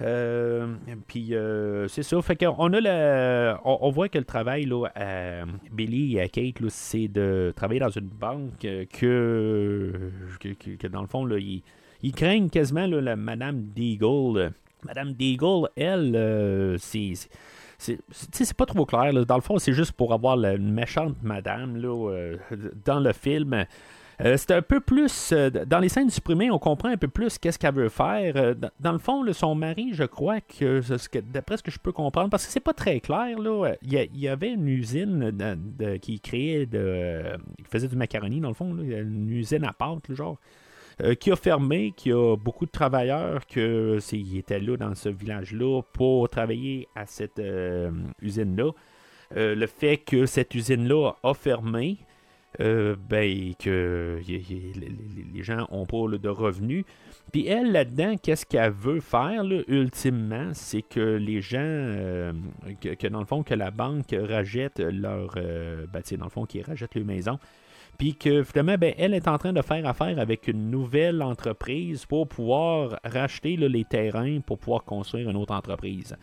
Euh, puis euh, c'est ça. Fait qu'on a le, on, voit que le travail là, à Billy et à Kate, c'est de travailler dans une banque euh, que, que, dans le fond, là, ils, craignent quasiment la Madame Deagle. Madame Deagle, elle, euh, c'est. c'est- pas trop clair. Dans le fond, c'est juste pour avoir la méchante madame là, euh, dans le film. Euh, c'est un peu plus. euh, dans les scènes supprimées, on comprend un peu plus qu'est-ce qu'elle veut faire. Euh, dans, le fond, son mari, je crois que, d'après ce que je peux comprendre, parce que c'est pas très clair, là, il y, avait une usine qui créait de. qui faisait du macaroni, dans le fond, une usine à pâte, là, genre. qui a fermé, qui a beaucoup de travailleurs que ils étaient là dans ce village-là pour travailler à cette usine-là. Le fait que cette usine-là a fermé, euh, ben, que les, gens n'ont pas de revenus. Puis elle, là-dedans, qu'est-ce qu'elle veut faire, là, ultimement, c'est que les gens, euh, que, dans le fond, que la banque rachète leur, euh, ben, dans le fond, qu'ils rachètent leur maison. Puis que finalement, ben, elle est en train de faire affaire avec une nouvelle entreprise pour pouvoir racheter les terrains pour pouvoir construire une autre entreprise.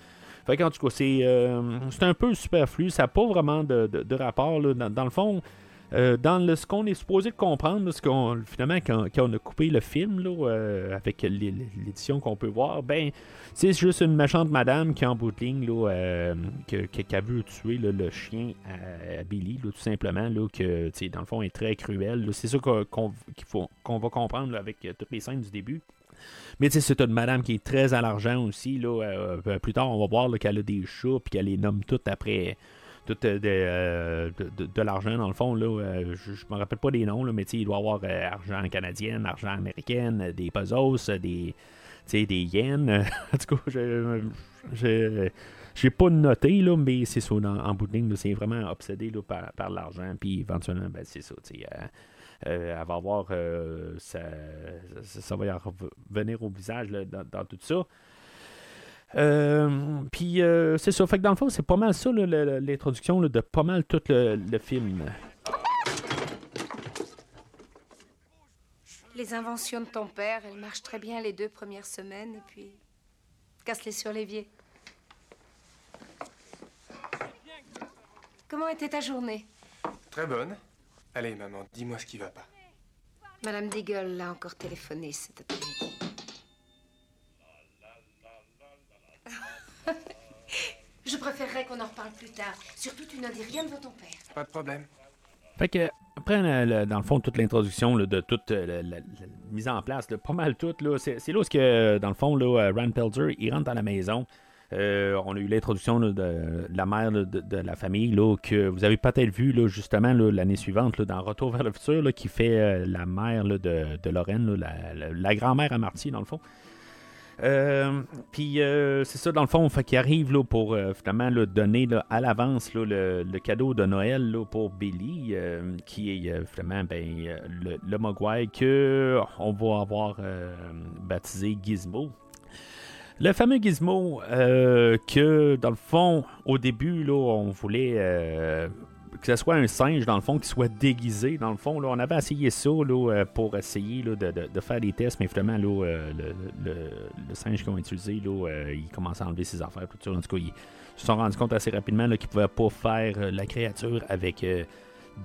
Fait tout cas, c'est euh, un peu superflu. Ça n'a pas vraiment de, rapport. dans le fond, euh, dans le, ce qu'on est supposé comprendre, ce qu'on, finalement, quand, quand on a coupé le film là, euh, avec l'é- l'édition qu'on peut voir, ben, c'est juste une méchante madame qui, en bout de ligne, là, qui a vu tuer le chien à, Billy, tout simplement, que, dans le fond, est très cruel. C'est ça qu'on, va comprendre avec euh, toutes les scènes du début. Mais c'est une madame qui est très à l'argent aussi. Là, euh, plus tard, on va voir qu'elle a des chats puis qu'elle les nomme toutes après tout euh, de, euh, de- de- de l'argent dans le fond. Là, Euh, je ne me rappelle pas des noms, là, mais il doit y avoir argent canadien, argent américain, euh, des pesos, des, des yens. en tout cas, je je- j'ai pas noté, là, mais c'est ça, en bout de ligne, c'est vraiment obsédé là, par, par l'argent. Puis éventuellement, ben, c'est ça. elle va avoir. ça, ça, ça va y revenir au visage là, dans, dans tout ça. Euh, puis euh, c'est ça. Fait que dans le fond, c'est pas mal ça, l'introduction de pas mal tout le, le film. Les inventions de ton père, elles marchent très bien les deux premières semaines, et puis casse-les sur l'évier. Comment était ta journée? Très bonne. Allez, maman, dis-moi ce qui va pas. Madame Deagle l'a encore téléphoné cet après-midi. Je préférerais qu'on en reparle plus tard. Surtout, tu n'en dis rien devant ton père. Pas de problème. Fait que, après, le- dans le fond, toute l'introduction de toute euh, la, la- la mise en place, là, pas mal tout, là, c'est, c'est là où, ce que, dans le fond, là, euh, Rand Pelzer, il rentre dans la maison. Euh, on a eu l'introduction là, de, de la mère là, de, de la famille là, que vous avez peut-être vu là, justement là, l'année suivante là, dans Retour vers le futur là, qui fait euh, la mère là, de, de Lorraine, là, la, la- la grand-mère à Marty dans le fond. Euh, Puis euh, c'est ça dans le fond, fait arrive là, pour euh, donner là, à l'avance le, le cadeau de Noël pour Billy, qui est finalement ben, le, le Mogwai que on va avoir baptisé Gizmo. Le fameux Gizmo que, dans le fond, au début, là, on voulait que ce soit un singe, dans le fond, qui soit déguisé. Dans le fond, là, on avait essayé ça là, euh, pour essayer là, de, de- faire des tests, mais finalement, là, euh, le, le- singe qu'ils ont utilisé, là, euh, il commençait à enlever ses affaires. Tout ça. En tout cas, ils se sont rendus compte assez rapidement qu'ils ne pouvaient pas faire la créature avec...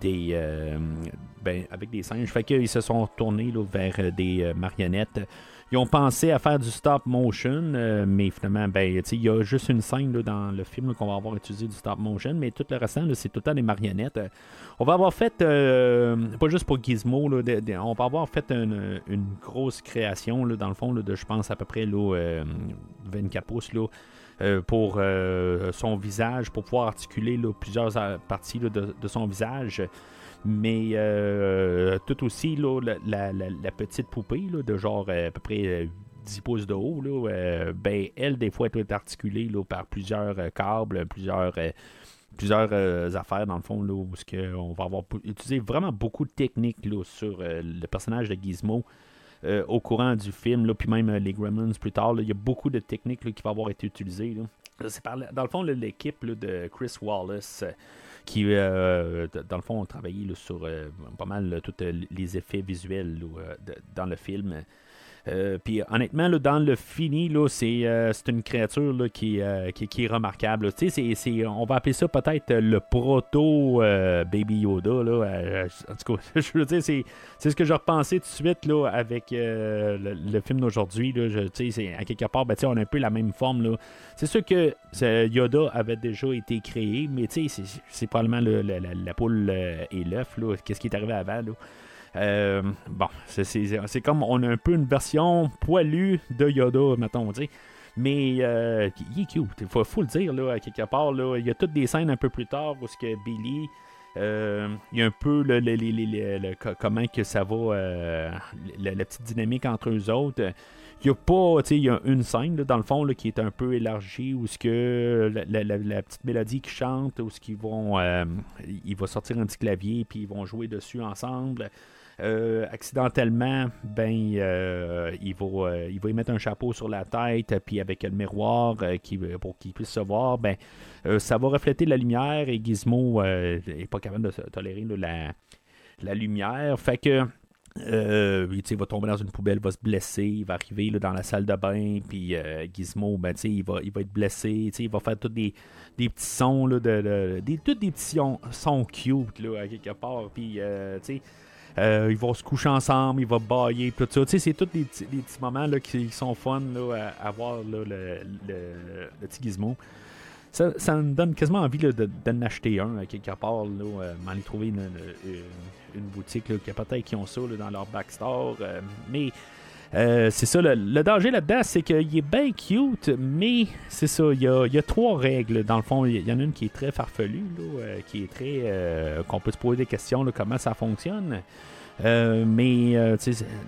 des, ben, avec des singes. Fait qu'ils se sont tournés là, vers des marionnettes. Ils ont pensé à faire du stop motion, euh, mais finalement, ben, il y a juste une scène là, dans le film qu'on va avoir utilisé du stop motion, mais tout le restant, c'est tout le temps des marionnettes. Euh, On va avoir fait, euh, pas juste pour Gizmo, là, on va avoir fait une, grosse création, là, dans le fond, de, je pense, à peu près euh, 24 pouces, là, pour son visage, pour pouvoir articuler plusieurs parties de son visage. Mais euh, tout aussi, la, petite poupée de genre euh, à peu près euh, 10 pouces de haut, euh, ben, elle, des fois, elle être articulée par plusieurs euh, câbles, plusieurs, euh, plusieurs euh, affaires, dans le fond, où on va avoir utilisé vraiment beaucoup de techniques sur euh, le personnage de Gizmo. euh, au courant du film, puis même euh, les Gremlins plus tard, il y a beaucoup de techniques qui vont avoir été utilisées. par- dans le fond, l'équipe de Chris Wallace, euh, qui, euh, dans le fond, ont travaillé sur euh, pas mal tous euh, les effets visuels dans le film. Euh, Puis honnêtement, là, dans le fini, là, c'est, euh, c'est une créature là, qui, euh, qui, est remarquable. on va appeler ça peut-être euh, le proto Baby Yoda. Là. En tout cas, je veux dire, c'est, ce que j'ai repensé tout de suite là, avec le, film d'aujourd'hui. Là. À quelque part, ben, on a un peu la même forme. C'est sûr que Yoda avait déjà été créé, mais c'est, probablement le- le- la, poule et l'œuf. Qu'est-ce qui est arrivé avant? Euh, bon, c'est, comme on a un peu une version poilue de Yoda, mettons, tu. Mais euh, il est cute, il faut, le dire, là, quelque part. Là, il y a toutes des scènes un peu plus tard où ce que Billy, euh, il y a un peu comment que ça va, euh, la, petite dynamique entre eux autres. Il y a pas, il y a une scène, dans le fond, là, qui est un peu élargie, où ce que la, la- petite mélodie qui chante, où ce qu'ils vont, il va sortir un petit clavier, puis ils vont jouer dessus ensemble. Euh, accidentellement, ben, euh, il, va, euh, il va y mettre un chapeau sur la tête, puis avec le miroir euh, qui, pour qu'il puisse se voir, ben, ça va refléter la lumière et Gizmo euh, est pas capable de tolérer la, la lumière. Fait que euh, il, va tomber dans une poubelle, va se blesser, il va arriver là, dans la salle de bain, puis Gizmo, ben, il, va, il va être blessé, il va faire tous des, des petits sons, là, de, de- des, tous des petits sons, cute, là, à quelque part, puis, euh, ils vont se coucher ensemble, ils vont bailler, tout ça. Tu sais, c'est tous des, petits- des petits moments là, qui sont fun là, à, voir le, petit Gizmo. Ça, me donne quasiment envie là, de- d'en acheter un quelque part, euh, m'aller trouver une, boutique qui a peut-être qui ont ça dans leur backstore. euh, mais euh, c'est ça, le, le danger là-dedans, c'est qu'il est bien cute, mais c'est ça, il y a, trois règles. Dans le fond, il y en a une qui est très farfelue, euh, qui est très. euh, qu'on peut se poser des questions, comment ça fonctionne. Mais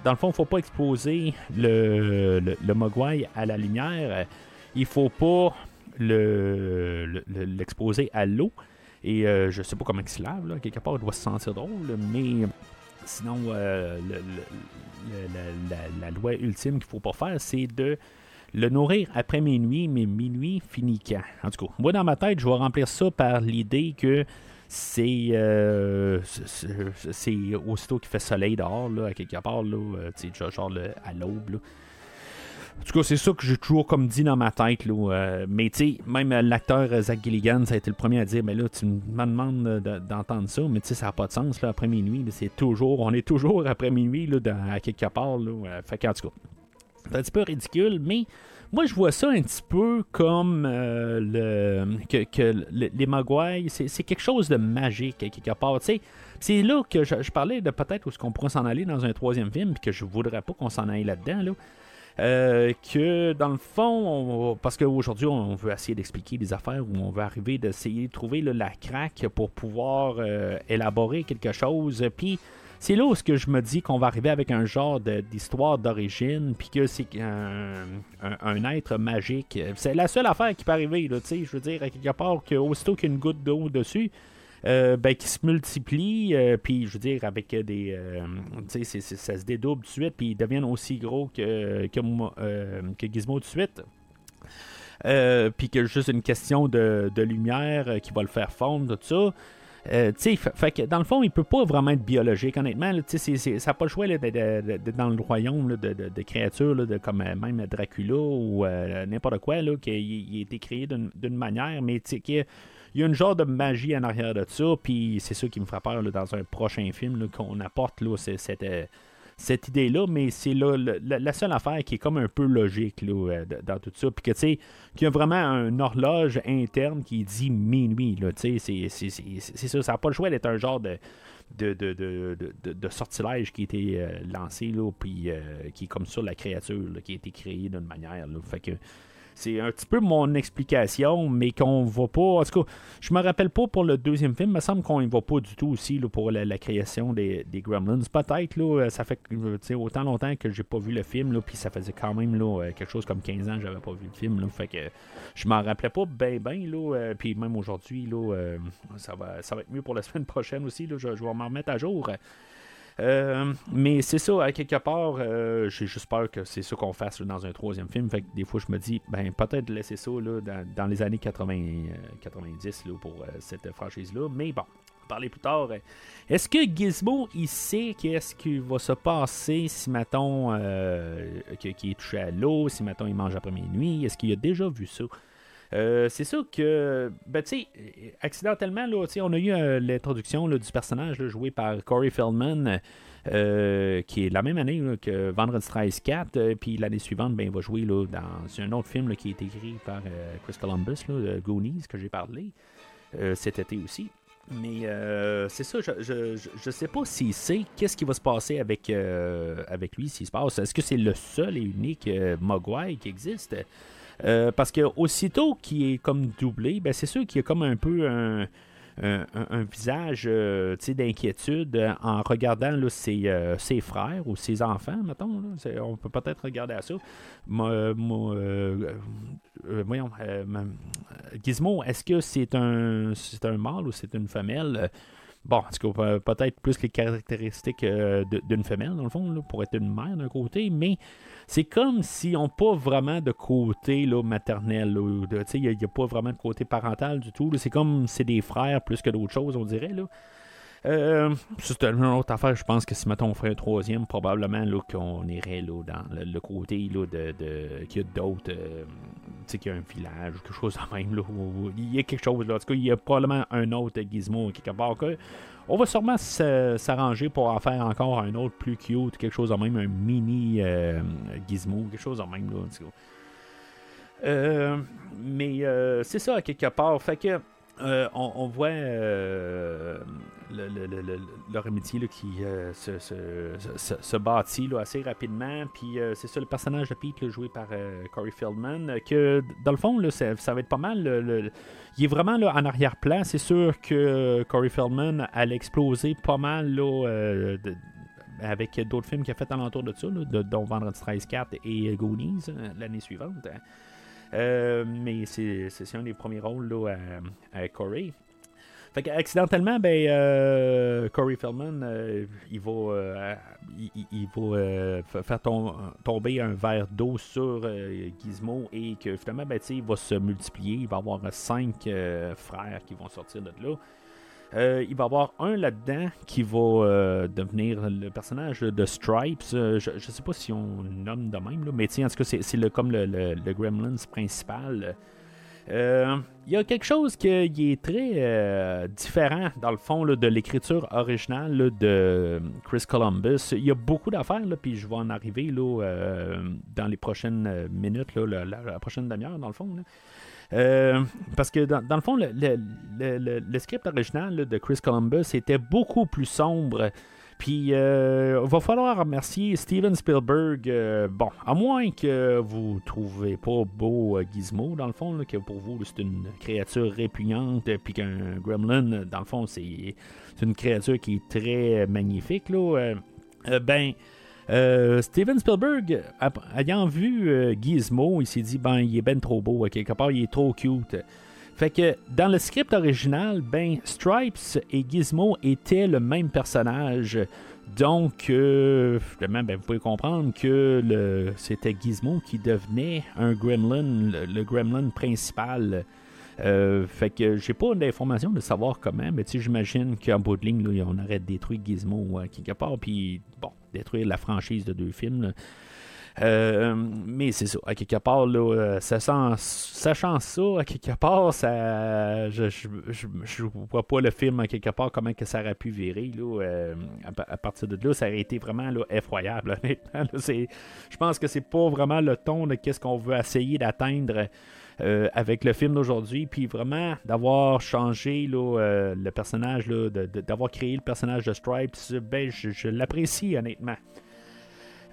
dans le fond, il faut pas exposer le, le, Mogwai à la lumière. Il faut pas le- le- le- l'exposer à l'eau. Et euh, je sais pas comment il se lave, là. quelque part, il doit se sentir drôle, mais sinon, euh, le- la, loi ultime qu'il faut pas faire, c'est de le nourrir après minuit, mais minuit finit quand? En tout cas, moi, dans ma tête, je vais remplir ça par l'idée que c'est euh, c'est- aussitôt qu'il fait soleil dehors, là, à quelque part, là, euh, genre, le- à l'aube. En tout cas, c'est ça que j'ai toujours comme dit dans ma tête. Là, euh, mais tu sais, même l'acteur Zach Gilligan, ça a été le premier à dire Mais là, tu me demandes de- d'entendre ça, mais tu sais, ça n'a pas de sens là, après minuit. c'est toujours, on est toujours après minuit là, à quelque part. Là, euh, fait qu'en tout cas, c'est un petit peu ridicule, mais moi, je vois ça un petit peu comme euh, le, que, que le- les Mogwai, c'est quelque chose de magique à quelque part. C'est là que je, je parlais de peut-être où est-ce qu'on pourrait s'en aller dans un troisième film, puis que je voudrais pas qu'on s'en aille là-dedans. Là. Euh, que dans le fond, on- parce qu'aujourd'hui, on veut essayer d'expliquer des affaires où on veut arriver d'essayer de trouver la craque pour pouvoir euh, élaborer quelque chose. Puis c'est là où que je me dis qu'on va arriver avec un genre d'histoire d'origine, puis que c'est un, être magique. C'est la seule affaire qui peut arriver, tu sais, je veux dire, à quelque part, que aussitôt qu'il y a une goutte d'eau dessus, ben, qui se multiplie, euh, puis je veux dire, avec euh, des. euh, tu sais, ça se dédouble tout de suite, puis ils deviennent aussi gros que, que, mo- euh, que Gizmo tout de suite. Euh, puis que juste une question de, de lumière euh, qui va le faire fondre, tout ça. Euh, tu sais, fa- fait que dans le fond, il peut pas vraiment être biologique, honnêtement. là, c'est- ça n'a pas le choix d'être dans le royaume de, de- créatures là, de, comme euh, même Dracula ou euh, n'importe quoi, qui il a été créé d'une manière, mais y a- il y a une genre de magie en arrière de ça, puis c'est ça qui me fera peur dans un prochain film qu'on apporte là, cette, euh, cette idée-là, mais c'est là la, seule affaire qui est comme un peu logique euh, dans tout ça, puis que tu sais, qu'il y a vraiment une horloge interne qui dit minuit, tu sais, c'est- ça, ça n'a pas le choix d'être un genre de de, de, de, de- sortilège qui a été euh, lancé, là, puis qui est comme ça la créature, qui a été créée d'une manière, fait que c'est un petit peu mon explication, mais qu'on va pas. En tout cas, je me rappelle pas pour le deuxième film. Il me semble qu'on y va pas du tout aussi pour la, création des, des Gremlins. Peut-être, là, ça fait euh, autant longtemps que j'ai pas vu le film, puis ça faisait quand même euh, quelque chose comme 15 ans que j'avais pas vu le film. Là, fait que je m'en rappelais pas bien, bien. Euh, puis même aujourd'hui, là, euh, ça, va, ça va être mieux pour la semaine prochaine aussi. Je, je vais m'en remettre à jour. Euh, mais c'est ça, à quelque part, euh, j'ai juste peur que c'est ça qu'on fasse dans un troisième film. Fait que des fois, je me dis, ben peut-être laisser ça là, dans, les années 80, euh, 90 là, pour euh, cette franchise-là. Mais bon, parler plus tard. Est-ce que Gizmo, il sait qu'est-ce qui va se passer si, mettons, euh, qu'il est touché à l'eau, si, mettons, il mange après minuit? Est-ce qu'il a déjà vu ça? Euh, c'est sûr que, ben, tu sais, accidentellement, là, on a eu euh, l'introduction du personnage joué par Corey Feldman, euh, qui est la même année que Vendredi 13 4, euh, puis l'année suivante, ben, il va jouer là, dans un autre film là, qui est écrit par Chris Columbus, Goonies, que j'ai parlé cet été aussi. Mais c'est ça, je, je, je- sais pas s'il sait qu'est-ce qui va se passer avec, avec lui, s'il se passe. Est-ce que c'est le seul et unique Mogwai qui existe? Euh, parce que aussitôt qu'il est comme doublé, ben c'est sûr qu'il y a comme un peu un, visage euh, d'inquiétude euh, en regardant ses, frères ou ses enfants, mettons. là. On peut peut-être regarder à ça. Voyons, Gizmo, est-ce que c'est un, c'est un mâle ou c'est une femelle? Bon, en tout cas, pe- peut-être plus les caractéristiques euh, d'une femelle, dans le fond, là, pour être une mère d'un côté, mais c'est comme si on n'a pas vraiment de côté là, maternel. Il n'y a, pas vraiment de côté parental du tout. C'est comme c'est des frères plus que d'autres choses, on dirait. Là. Euh, c'est une autre affaire. Je pense que si mettons on ferait un troisième, probablement là, qu'on irait là, dans le, côté là, de, qu'il y a d'autres. euh, tu sais, qu'il y a un village ou quelque chose de même. Là, où- il y a quelque chose. Là. En tout cas, il y a probablement un autre gizmo quelque part. que- on va sûrement s'arranger pour en faire encore un autre plus cute, quelque chose de même, un mini euh, gizmo, quelque chose de même. Là, en tout cas. Mais c'est ça, quelque part. Fait que euh, on, voit euh, le- le- le- le- leur amitié qui euh, se, bâtit assez rapidement. Puis c'est ça, le personnage de Pete, joué par Corey Feldman, que dans le fond, ça, va être pas mal. il est vraiment en arrière-plan. C'est sûr que Corey Feldman allait exploser pas mal avec d'autres films qu'il a fait alentour de ça, dont Vendredi 13 4 et Goonies l'année suivante. Euh, mais c'est un des premiers rôles là, à, Corey. Fait qu'accidentellement, ben, euh, Corey Feldman, euh, il va, euh, il, va euh, fa- faire tom- tomber un verre d'eau sur euh, Gizmo et que finalement, ben, il va se multiplier. Il va avoir cinq euh, frères qui vont sortir de là. Euh, il va y avoir un là-dedans qui va euh, devenir le personnage de Stripes. Euh, je ne sais pas si on le nomme de même, là, mais en tout cas, c'est le, comme le, le- le Gremlins principal. Il y a quelque chose qui est très différent, dans le fond, là, de l'écriture originale de Chris Columbus. Il y a beaucoup d'affaires, puis je vais en arriver dans les prochaines minutes, la- la prochaine demi-heure, dans le fond. Euh, parce que dans, le fond, le, script original de Chris Columbus était beaucoup plus sombre. Puis, euh, va falloir remercier Steven Spielberg. euh, bon, à moins que vous trouvez pas beau euh, Gizmo, dans le fond, que pour vous, c'est une créature répugnante, puis qu'un gremlin, dans le fond, c'est une créature qui est très magnifique, là. ben, euh, Steven Spielberg, ayant vu euh, Gizmo, il s'est dit, ben, il est ben trop beau, quelque part, il est trop cute. Fait que dans le script original, ben Stripes et Gizmo étaient le même personnage. Donc, euh, ben, vous pouvez comprendre que c'était Gizmo qui devenait un gremlin, le gremlin principal. Euh, fait que j'ai pas d'informations de savoir comment, mais j'imagine qu'en bout de ligne, là, on aurait détruit Gizmo à quelque part, puis bon, détruire la franchise de deux films. Euh, mais c'est ça, à quelque part, euh, ça sent- sachant ça, à quelque part, ça, je, je, vois pas le film à quelque part comment que ça aurait pu virer. Là, euh, à, pa- à partir de là, ça aurait été vraiment effroyable. je pense que c'est pas vraiment le ton de qu'est-ce qu'on veut essayer d'atteindre. Euh, avec le film d'aujourd'hui, puis vraiment d'avoir changé euh, le personnage, là, d'avoir créé le personnage de Stripes, ben, je, l'apprécie honnêtement.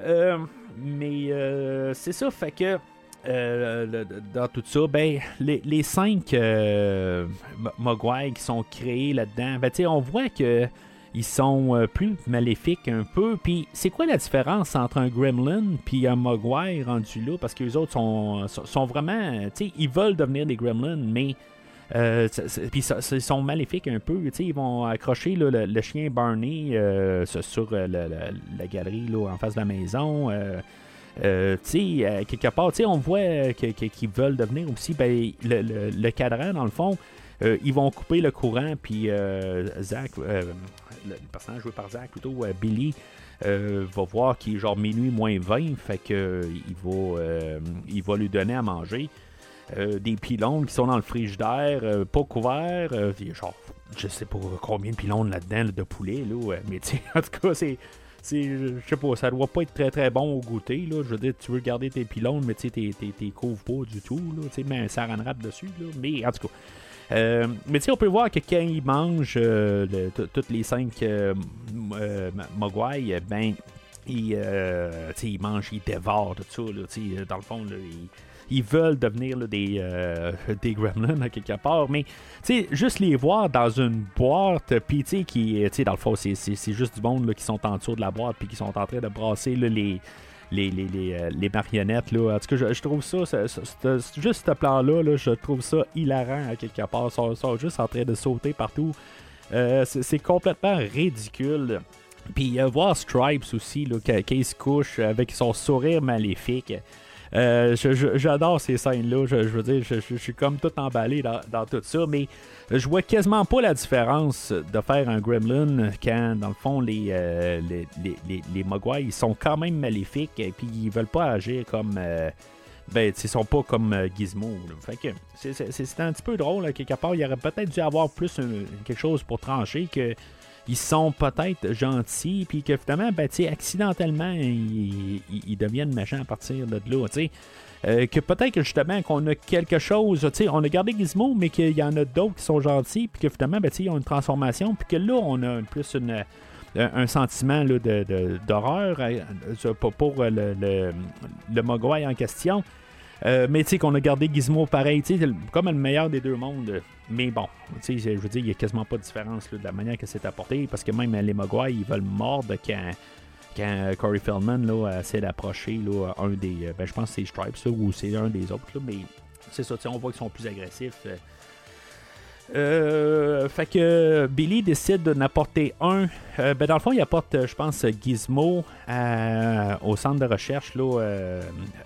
Euh, mais c'est ça, fait que dans tout ça, ben, les, les cinq Mogwai qui sont créés là-dedans, ben, on voit que ils sont euh, plus maléfiques un peu. Puis c'est quoi la différence entre un Gremlin puis un Mogwai rendu là? Parce que les autres sont, sont, sont vraiment, tu sais, ils veulent devenir des Gremlins, mais euh, puis ils sont maléfiques un peu. Ils vont accrocher le, le chien Barney euh, sur euh, la, la- galerie là, en face de la maison. euh, euh, euh, quelque part, on voit euh, qu'ils veulent devenir aussi ben, le, le- le cadran, dans le fond. euh, ils vont couper le courant, puis euh, Zach, euh, le, personnage joué par Zach, plutôt euh, Billy, euh, va voir qu'il est genre minuit moins 20, fait que euh, il va, il va lui donner à manger. Des pylônes qui sont dans le frigidaire, pas couverts, euh, genre, je sais pas combien de pylônes là-dedans là, de poulet, là, mais tu en tout cas, c'est. Je sais pas, ça doit pas être très très bon au goûter. Là. Je veux dire, tu veux garder tes pylônes, mais tu sais, t'es- couvres pas du tout. Là, mais saran wrap dessus. Là. Mais en tout cas. Euh, mais tu sais, on peut voir que quand ils mangent euh, le- toutes les cinq euh, mogwai, ben, sais, ils mangent, ils dévorent tout ça. Là, dans le fond, ils, veulent devenir des, euh, des gremlins à quelque part. Mais tu sais, juste les voir dans une boîte, puis tu sais, qui, dans le fond, c'est, juste du monde là, qui sont en dessous de la boîte, puis qui sont en train de brasser les. Les, les, les, euh, marionnettes, là. Je, trouve ça, juste ce plan-là, là, je trouve ça hilarant à quelque part. Ils sont, juste en train de sauter partout. Euh, c'est, complètement ridicule. Puis euh, voir Stripes aussi, là, il se couche avec son sourire maléfique. Euh, J'adore ces scènes-là. Je, veux dire, je, suis comme tout emballé dans, dans tout ça, mais je vois quasiment pas la différence de faire un Gremlin quand, dans le fond, les, euh, les, les, les, les Mogwai, ils sont quand même maléfiques et puis ils veulent pas agir comme. euh, ben, ils sont pas comme euh, Gizmo. là. Fait que c'est- un petit peu drôle, là, quelque part. Il y aurait peut-être dû avoir plus quelque chose pour trancher que ils sont peut-être gentils, puis que finalement, ben, accidentellement, ils, ils- deviennent méchants à partir de là, sais. Euh, que peut-être que justement qu'on a quelque chose, tu on a gardé Gizmo, mais qu'il y en a d'autres qui sont gentils, puis que finalement, ben, ils ont une transformation, puis que là, on a plus un, sentiment là, de, d'horreur euh, pour, pour, le, le, le Mogwai en question. Euh, mais tu sais qu'on a gardé Gizmo pareil, tu sais, comme le meilleur des deux mondes. Mais bon, tu sais, je veux dire, il n'y a quasiment pas de différence là, de la manière que c'est apporté, parce que même euh, les Mogwai, ils veulent mordre quand, quand euh, Corey Feldman là, essaie d'approcher là, un des. euh, Ben, je pense que c'est Stripes là, ou c'est un des autres, là, mais c'est ça, on voit qu'ils sont plus agressifs. Euh. Euh, fait que Billy décide de n'apporter un. Euh, ben dans le fond, il apporte, euh, je pense, Gizmo à- au centre de recherche là, euh,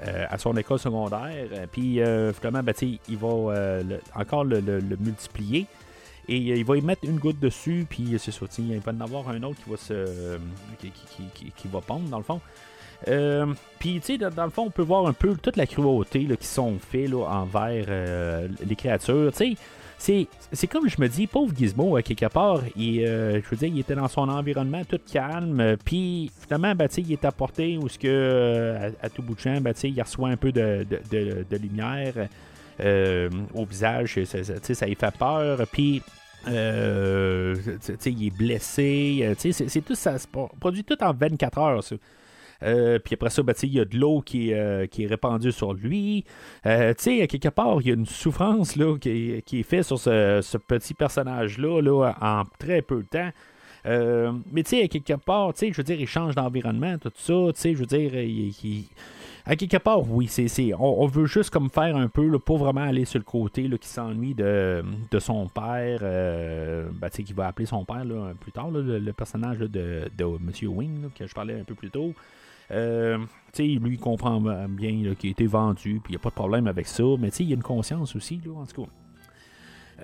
euh, à son école secondaire. Euh, Puis euh, finalement, ben, il va euh, encore le, multiplier. Et euh, il va y mettre une goutte dessus, puis c'est ça, il va en avoir un autre qui va se. euh, qui, qui- va pondre, dans le fond. Euh, puis, tu sais, dans, le fond, on peut voir un peu toute la cruauté là, qui sont faits envers euh, les créatures. Tu sais, c'est, comme je me dis, pauvre Gizmo, à quelque part, il, euh, je veux dire, il était dans son environnement tout calme, euh, puis finalement, ben, il est apporté où ce que, euh, à, tout bout de champ, ben, il reçoit un peu de, de- de- lumière euh, au visage, ça, ça- ça lui fait peur, puis Euh, il est blessé. euh, tout ça se pro- produit tout en 24 heures. Euh, puis après ça, ben, il y a de l'eau qui, euh, qui est répandue sur lui. Euh, tu sais, à quelque part, il y a une souffrance là, qui, qui est faite sur ce, ce petit personnage-là là, en très peu de temps. Mais tu sais, à quelque part, tu sais, je veux dire, il change d'environnement, tout ça. Tu sais, je veux dire, il- à quelque part, oui, c'est, on, on veut juste comme faire un peu, là, pas vraiment aller sur le côté qui s'ennuie de, de son père, euh, ben, tu sais, qui va appeler son père plus tard, le, personnage de, de M. Wing, que je parlais un peu plus tôt. Euh, lui, il comprend bien qu'il a été vendu, puis il n'y a pas de problème avec ça, mais il y a une conscience aussi, en tout cas.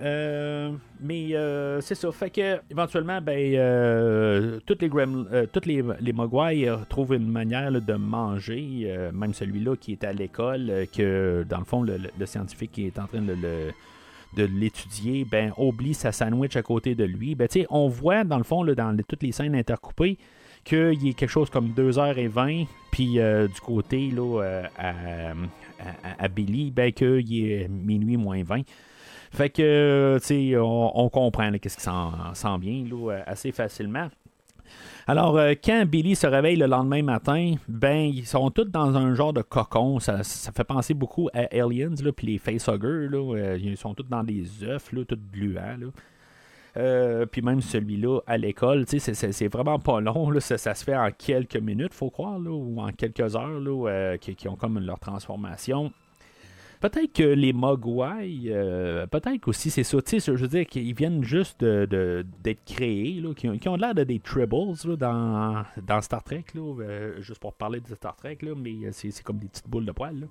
Euh, mais euh, c'est ça. Fait que éventuellement, ben, euh, toutes les euh, toutes les, les Mogwai trouvent une manière de manger. même celui-là qui est à l'école, que dans le fond, le, le- scientifique qui est en train de de l'étudier, ben oublie sa sandwich à côté de lui. Ben on voit dans le fond dans toutes les scènes intercoupées qu'il a quelque chose comme 2h20, puis euh, du côté là, euh, à, Billy, ben qu'il est minuit moins 20. Fait que, tu on, comprend qu'est-ce qui s'en vient assez facilement. Alors, euh, quand Billy se réveille le lendemain matin, ben, ils sont tous dans un genre de cocon. Ça, fait penser beaucoup à Aliens, puis les facehuggers, là, ils sont tous dans des œufs, tous gluants. Euh, puis même celui-là à l'école, c'est- vraiment pas long. Là, ça, se fait en quelques minutes, faut croire, là, ou en quelques heures, là, euh, qui, ont comme leur transformation. Peut-être que les Mogwai, euh, peut-être aussi c'est ça. Je veux dire qu'ils viennent juste d'être créés, là, qui, ont, qui ont l'air de des Tribbles là, dans, dans Star Trek, là, juste pour parler de Star Trek, là, mais c'est comme des petites boules de poils.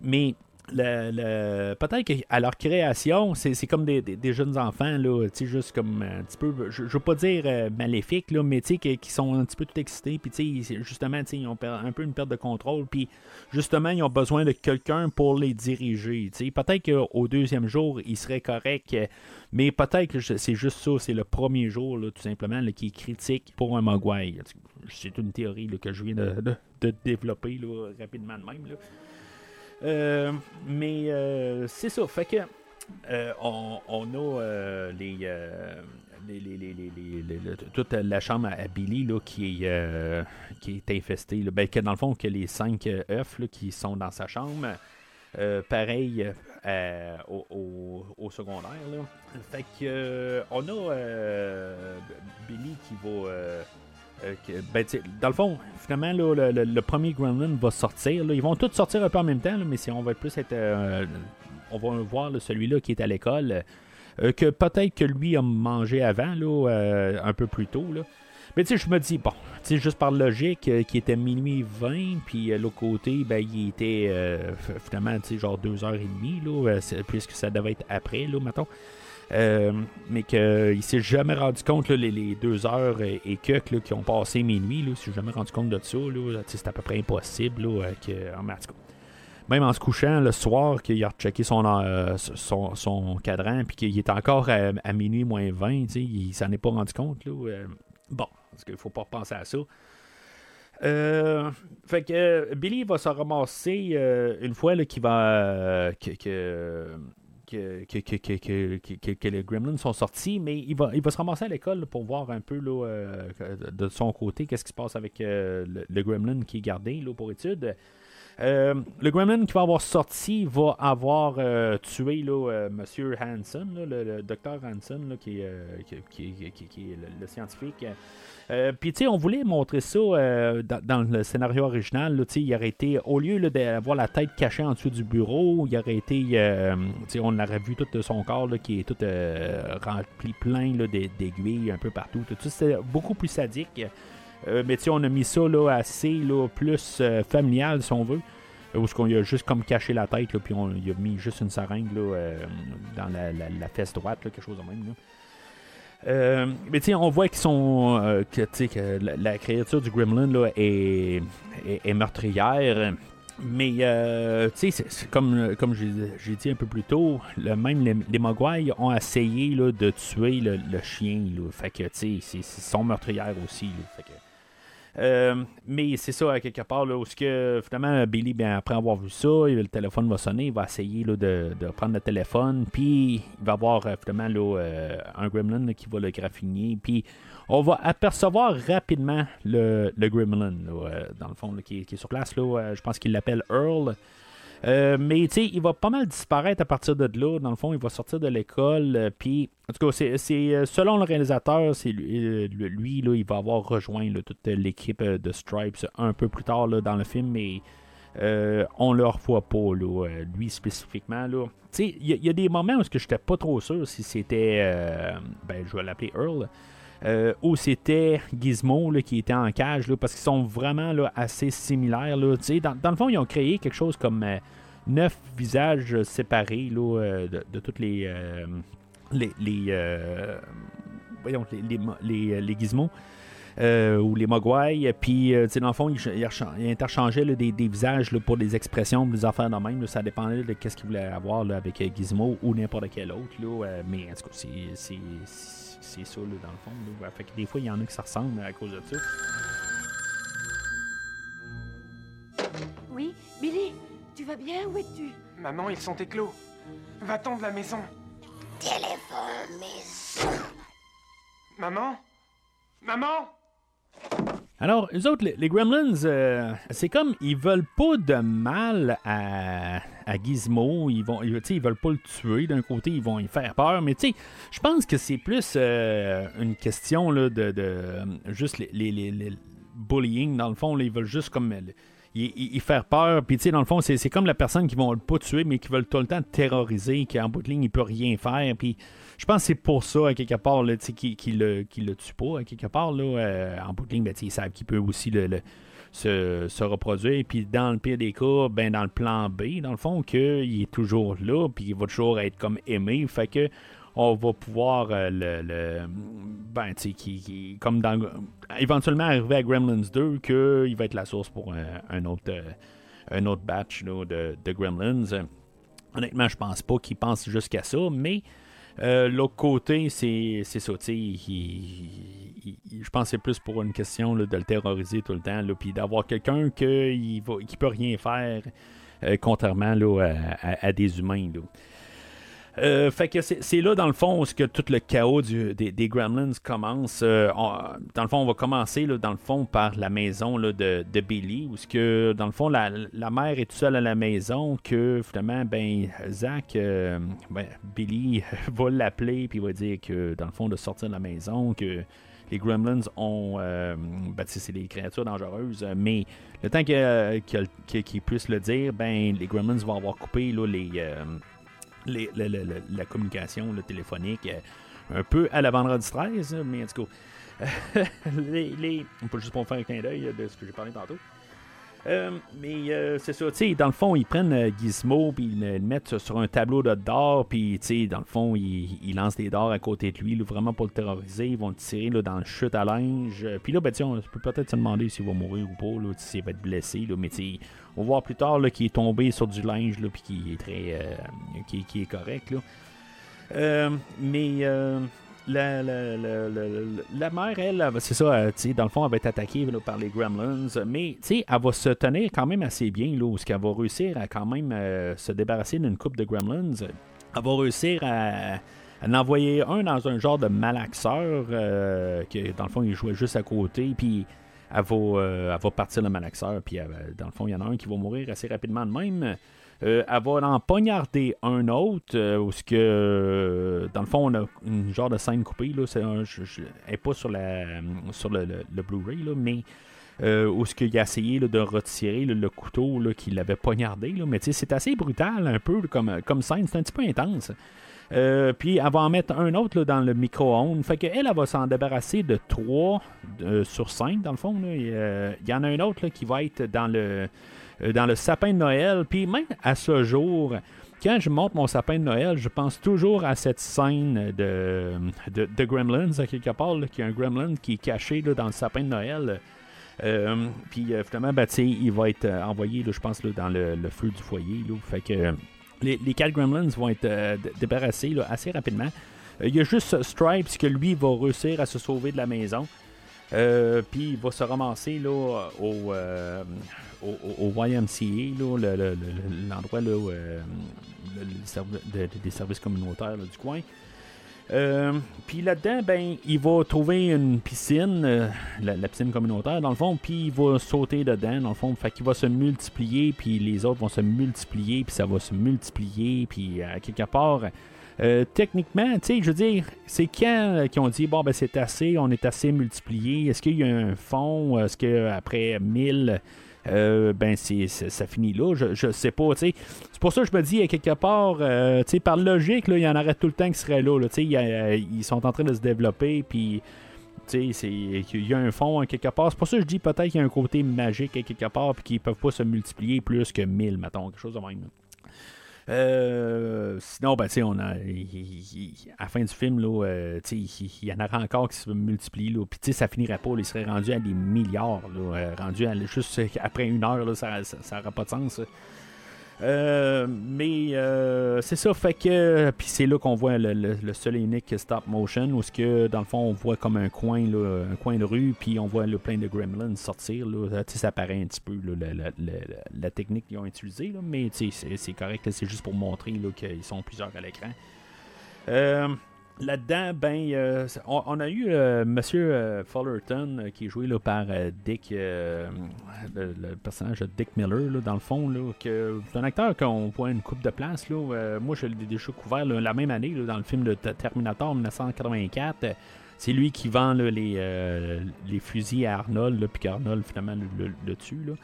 mais le, le- peut-être qu'à leur création, c'est c'est comme des, des- jeunes enfants, là, juste comme un petit peu, je, je veux pas dire euh, maléfiques, là, mais qui, sont un petit peu tout excités, puis justement, ils ont un peu une perte de contrôle, puis justement, ils ont besoin de quelqu'un pour les diriger. tu sais. Peut-être qu'au deuxième jour, ils seraient corrects, euh, mais peut-être que c'est juste ça, c'est le premier jour, là, tout simplement, qui est critique pour un Mogwai. C'est une théorie que je viens de, de- développer rapidement de même. Euh, mais euh, c'est ça, fait que euh, on, a les, les, les- les- les- les- les- le- toute la chambre à, Billy là, qui, est, qui est infestée. Ben, que dans le fond, que les cinq œufs qui sont dans sa chambre, pareil au, au- secondaire. Là. Fait que on a Billy qui va. Euh, ben, dans le fond, finalement, là, le, le- le premier Gremlin va sortir. là. Ils vont tous sortir un peu en même temps, mais si on va plus être. euh, on va voir là, celui-là qui est à l'école. euh, que peut-être que lui a mangé avant, euh, un peu plus tôt. Mais tu sais, je me dis, bon, tu juste par logique, qui était minuit 20, puis l'autre côté, ben, il était finalement, tu sais, genre 2h30, là, euh, c'est- puisque ça devait être après, là, mettons. Euh, mais qu'il s'est jamais rendu compte, les, deux heures et, et quelques qui ont passé minuit, là, il s'est jamais rendu compte de ça. C'est à peu près impossible. Là, euh, que, en, cas, même en se couchant le soir, qu'il a rechecké son, euh, son, cadran, puis qu'il est encore à, minuit moins 20, tu sais, il s'en est pas rendu compte. Là, euh, bon, parce qu'il faut pas penser à ça. Euh, fait que euh, Billy va se ramasser euh, une fois qu'il va. euh, que, que, que, que, que, les Gremlins sont sortis, mais il va, il va se ramasser à l'école pour voir un peu là, euh, de son côté qu'est-ce qui se passe avec euh, le, le Gremlin qui est gardé là, pour étude. Euh, le Gremlin qui va avoir sorti va avoir euh, tué là, euh, Monsieur Hanson, le, le docteur Hanson, qui, est, le, scientifique. Puis, tu sais, on voulait montrer ça dans, le scénario original. il aurait été, au lieu d'avoir la tête cachée en dessous du bureau, il aurait été, on aurait vu tout son corps qui est tout rempli plein d'aiguilles un peu partout. Tout ça, c'était beaucoup plus sadique. Euh, mais on a mis ça là, assez là, plus euh, familial, si on veut. Où est-ce qu'on y a juste comme caché la tête, là, puis on y a mis juste une seringue là, euh, dans la, la- la fesse droite, quelque chose de même. Euh, mais sais, on voit qu'ils sont. euh, que, que la, la créature du Gremlin là, est, est, est meurtrière. Mais, euh, tu sais, comme, comme j'ai dit un peu plus tôt, le, même les, les Mogwai ont essayé là, de tuer le, le chien. Là, fait que, tu sais, ils sont meurtrières aussi. fait que, Euh, mais c'est ça, quelque part, là, où que, finalement, Billy, bien, après avoir vu ça, le téléphone va sonner, il va essayer là, de, de prendre le téléphone, puis il va avoir euh, finalement là, euh, un gremlin qui va le graffiner, puis on va apercevoir rapidement le, le gremlin, dans le fond, qui, est- qui est sur place. Je pense qu'il l'appelle Earl. Euh, mais tu sais, il va pas mal disparaître à partir de là. Dans le fond, il va sortir de l'école. euh, Puis, en tout cas, c'est, euh, selon le réalisateur, c'est lui, là, il va avoir rejoint toute l'équipe de Stripes un peu plus tard là, dans le film, mais euh, on le revoit pas, lui spécifiquement. Tu sais, il y, a- des moments où je n'étais pas trop sûr si c'était, ben, je vais l'appeler Earl, euh, ou c'était Gizmo là, qui était en cage, là, parce qu'ils sont vraiment là, assez similaires. Là, dans, dans le fond, ils ont créé quelque chose comme euh, neuf visages séparés là, euh, de, de toutes les, euh, les, les, euh, les, les, les, gizmos. ou les mogwai, puis dans le fond, ils, interchangeaient des, des visages là, pour des expressions, des affaires de même. ça dépendait de qu'est-ce qu'ils voulaient avoir avec Gizmo ou n'importe quel autre. Mais en tout cas, c'est, c'est, ça là, dans le fond. Là. Ouais, Fait que des fois, il y en a qui se ressemblent à cause de ça. Oui, Billy, tu vas bien? Où es-tu? Maman, ils sont éclos. Va-t'en de la maison. Téléphone maison. Maman? Maman? Alors, eux autres, les, les Gremlins, euh, c'est comme, ils veulent pas de mal à, Gizmo. Ils vont, ils, ils veulent pas le tuer. D'un côté, ils vont y faire peur. Mais tu sais, je pense que c'est plus euh, une question là, de, juste les, les, les- les bullying. Dans le fond, ils veulent juste comme euh, y, faire peur. Puis tu sais, dans le fond, c'est, c'est comme la personne qui vont pas tuer, mais qui veulent tout le temps terroriser, qui en bout de ligne, il peut rien faire. Puis je pense que c'est pour ça, à quelque part, là, qu'il le, le tue pas, à quelque part, là, euh, en bout de ligne, ben, ils qu'il peut aussi le, se, se reproduire. Puis dans le pire des cas, ben, dans le plan B, dans le fond, qu'il est toujours là, puis il va toujours être comme aimé. Fait que on va pouvoir euh, le, ben, tu qui, qui- comme dans, éventuellement arriver à Gremlins 2, qu'il va être la source pour un, un autre, euh, un autre batch là, de, de Gremlins. Honnêtement, je pense pas qu'il pense jusqu'à ça, mais euh, l'autre côté, c'est ça, tu je pense que c'est plus pour une question de le terroriser tout le temps, puis d'avoir quelqu'un qui peut rien faire, euh, contrairement à, des humains. Euh, fait que c'est là, dans le fond, où que tout le chaos du- des, Gremlins commence. Euh, dans le fond, on va commencer, là, dans le fond, par la maison de, Billy, où ce que, dans le fond, la, mère est toute seule à la maison, que, finalement, ben, Zach, euh, ben, Billy va l'appeler, puis va dire que, dans le fond, de sortir de la maison, que les Gremlins ont, euh, ben, c'est des créatures dangereuses, mais le temps qu'ils puissent le dire, ben, les Gremlins vont avoir coupé, là, les... euh, la communication le téléphonique euh, un peu à la vendredi 13, euh, mais en tout cas, les, les- on peut juste pour faire un clin d'œil de ce que j'ai parlé tantôt. Euh, mais euh, c'est ça, tu sais, dans le fond, ils prennent euh, Gizmo, puis ils le mettent sur un tableau de d'or, puis tu sais, dans le fond, ils, lancent des dards à côté de lui, vraiment pour le terroriser. Ils vont le tirer là, dans le chute à linge. Euh, Puis là, ben, on peut peut-être se demander s'il va mourir ou pas, s'il va être blessé, là, mais tu on va voir plus tard là, qu'il est tombé sur du linge, puis qu'il est très. euh, qui, qui est correct, là. Euh, mais euh, la, la, la, la, mère, elle, c'est ça, dans le fond, elle va être attaquée par les Gremlins, mais elle va se tenir quand même assez bien, là, où ce qu'elle va réussir à quand même se débarrasser d'une coupe de Gremlins. Elle va réussir à, en envoyer un dans un genre de malaxeur, que dans le fond, il jouait juste à côté, puis elle va, euh, partir le malaxeur, puis elle va- dans le fond, il y en a un qui va mourir assez rapidement de même. Euh, elle va en poignarder un autre, euh, où ce que, euh, dans le fond, on a une genre de scène coupée, là, c'est un- elle n'est pas sur, sur le, Blu-ray, là, mais euh, où ce qu'il a essayé là, de retirer le couteau là, qu'il avait poignardé, là, mais c'est assez brutal un peu comme, comme scène, c'est un petit peu intense. Euh, puis elle va en mettre un autre dans le micro-ondes. Fait qu'elle, elle va s'en débarrasser de 3 sur 5, dans le fond. euh, Il y en a un autre qui va être dans le, euh, dans le sapin de Noël. Puis même à ce jour, quand je monte mon sapin de Noël, je pense toujours à cette scène de, de, Gremlins, à quelque part, là, un Gremlin qui est caché dans le sapin de Noël. Puis finalement, ben, il va être envoyé, je pense, dans le, le feu du foyer. Fait que les, les quatre Gremlins vont être euh, débarrassés assez rapidement. Euh, Il y a juste Stripes que lui va réussir à se sauver de la maison. Euh, puis il va se ramasser là, au, au, YMCA, l'endroit des services communautaires du coin. Euh, puis là-dedans, ben, il va trouver une piscine, euh, la, piscine communautaire dans le fond, puis il va sauter dedans dans le fond, fait qu'il va se multiplier, puis les autres vont se multiplier, puis ça va se multiplier, puis à quelque part, euh, techniquement, tu sais, je veux dire, c'est quand euh, qu'ils ont dit bon ben c'est assez, on est assez multiplié. Est-ce qu'il y a un fond Est-ce que après 1000 euh, ben c'est, ça finit là, je, je sais pas, tu sais. C'est pour ça que je me dis, à quelque part, euh, tu sais, par logique, là, il y en aurait tout le temps qui seraient là, là, a- ils sont en train de se développer, puis, il y a un fond à quelque part. C'est pour ça que je dis peut-être qu'il y a un côté magique à quelque part, puis qu'ils peuvent pas se multiplier plus que 1000, mettons, quelque chose de même. Euh, sinon, ben, on a. à la fin du film, euh, il y en aura encore qui se multiplient. Puis, ça finirait pas, il serait rendu à des milliards, là. euh, rendu à, juste après une heure, là, ça n'aurait pas de sens. Euh, mais euh, c'est ça, fait que. Puis c'est là qu'on voit le, le- le seul et unique stop motion, où ce que dans le fond on voit comme un coin, là, un coin de rue, puis on voit le plein de gremlins sortir. Là, sais, ça paraît un petit peu là, la, la- la- technique qu'ils ont utilisée, mais c'est, correct, c'est juste pour montrer qu'ils sont plusieurs à l'écran. Euh, Là-dedans, ben, euh, on, a eu euh, Monsieur euh, Fullerton euh, qui est joué par Dick, le, personnage de Dick Miller, dans le fond. C'est un acteur qu'on voit une coupe de place. Là, moi, je l'ai déjà couvert la même année dans le film de Terminator 1984. Euh, C'est lui qui vend les, fusils à Arnold, puis qu'Arnold finalement le, le- tue. Là.